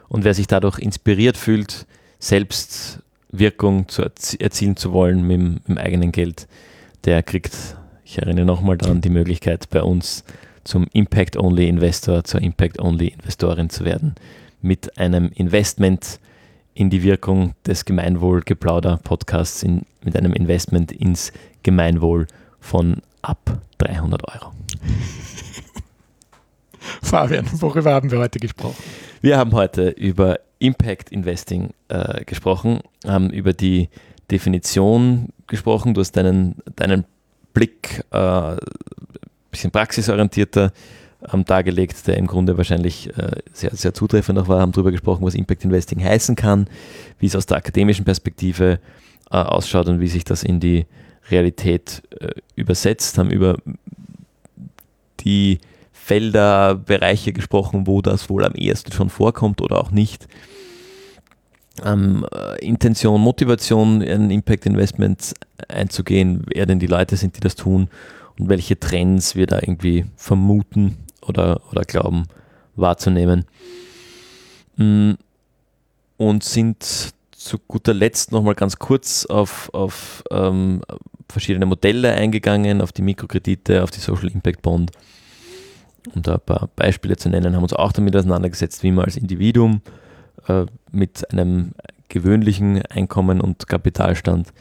[SPEAKER 1] Und wer sich dadurch inspiriert fühlt, selbst Wirkung zu erzie erzielen zu wollen mit, mit dem eigenen Geld, der kriegt, ich erinnere nochmal daran, die Möglichkeit bei uns zum Impact-Only-Investor, zur Impact-Only-Investorin zu werden. Mit einem Investment in die Wirkung des Gemeinwohl-Geplauder-Podcasts, mit einem Investment ins Gemeinwohl von ab 300 Euro.
[SPEAKER 2] Fabian, worüber haben wir heute gesprochen?
[SPEAKER 1] Wir haben heute über Impact Investing äh, gesprochen, haben über die Definition gesprochen. Du hast deinen, deinen Blick äh, bisschen praxisorientierter ähm, dargelegt, der im Grunde wahrscheinlich äh, sehr, sehr zutreffend auch war, haben darüber gesprochen, was Impact Investing heißen kann, wie es aus der akademischen Perspektive äh, ausschaut und wie sich das in die Realität äh, übersetzt, haben über die Felder, Bereiche gesprochen, wo das wohl am ehesten schon vorkommt oder auch nicht. Ähm, äh, Intention, Motivation, in Impact Investments einzugehen, wer denn die Leute sind, die das tun und welche Trends wir da irgendwie vermuten oder, oder glauben wahrzunehmen. Mm, und sind zu guter Letzt nochmal ganz kurz auf, auf ähm, verschiedene Modelle eingegangen, auf die Mikrokredite, auf die Social Impact Bond. Um da ein paar Beispiele zu nennen, haben uns auch damit auseinandergesetzt, wie man als Individuum äh, mit einem gewöhnlichen Einkommen und Kapitalstand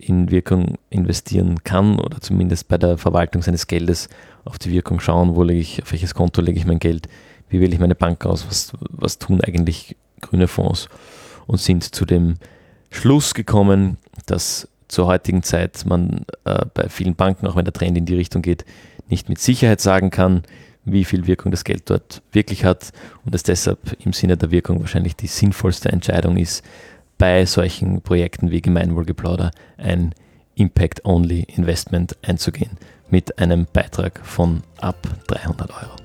[SPEAKER 1] in Wirkung investieren kann oder zumindest bei der Verwaltung seines Geldes auf die Wirkung schauen, wo lege ich, auf welches Konto lege ich mein Geld, wie wähle ich meine Bank aus, was, was tun eigentlich grüne Fonds und sind zu dem Schluss gekommen, dass zur heutigen Zeit man äh, bei vielen Banken, auch wenn der Trend in die Richtung geht, nicht mit Sicherheit sagen kann, wie viel Wirkung das Geld dort wirklich hat und es deshalb im Sinne der Wirkung wahrscheinlich die sinnvollste Entscheidung ist, bei solchen Projekten wie Gemeinwohlgeplauder ein Impact-Only-Investment einzugehen mit einem Beitrag von ab 300 Euro.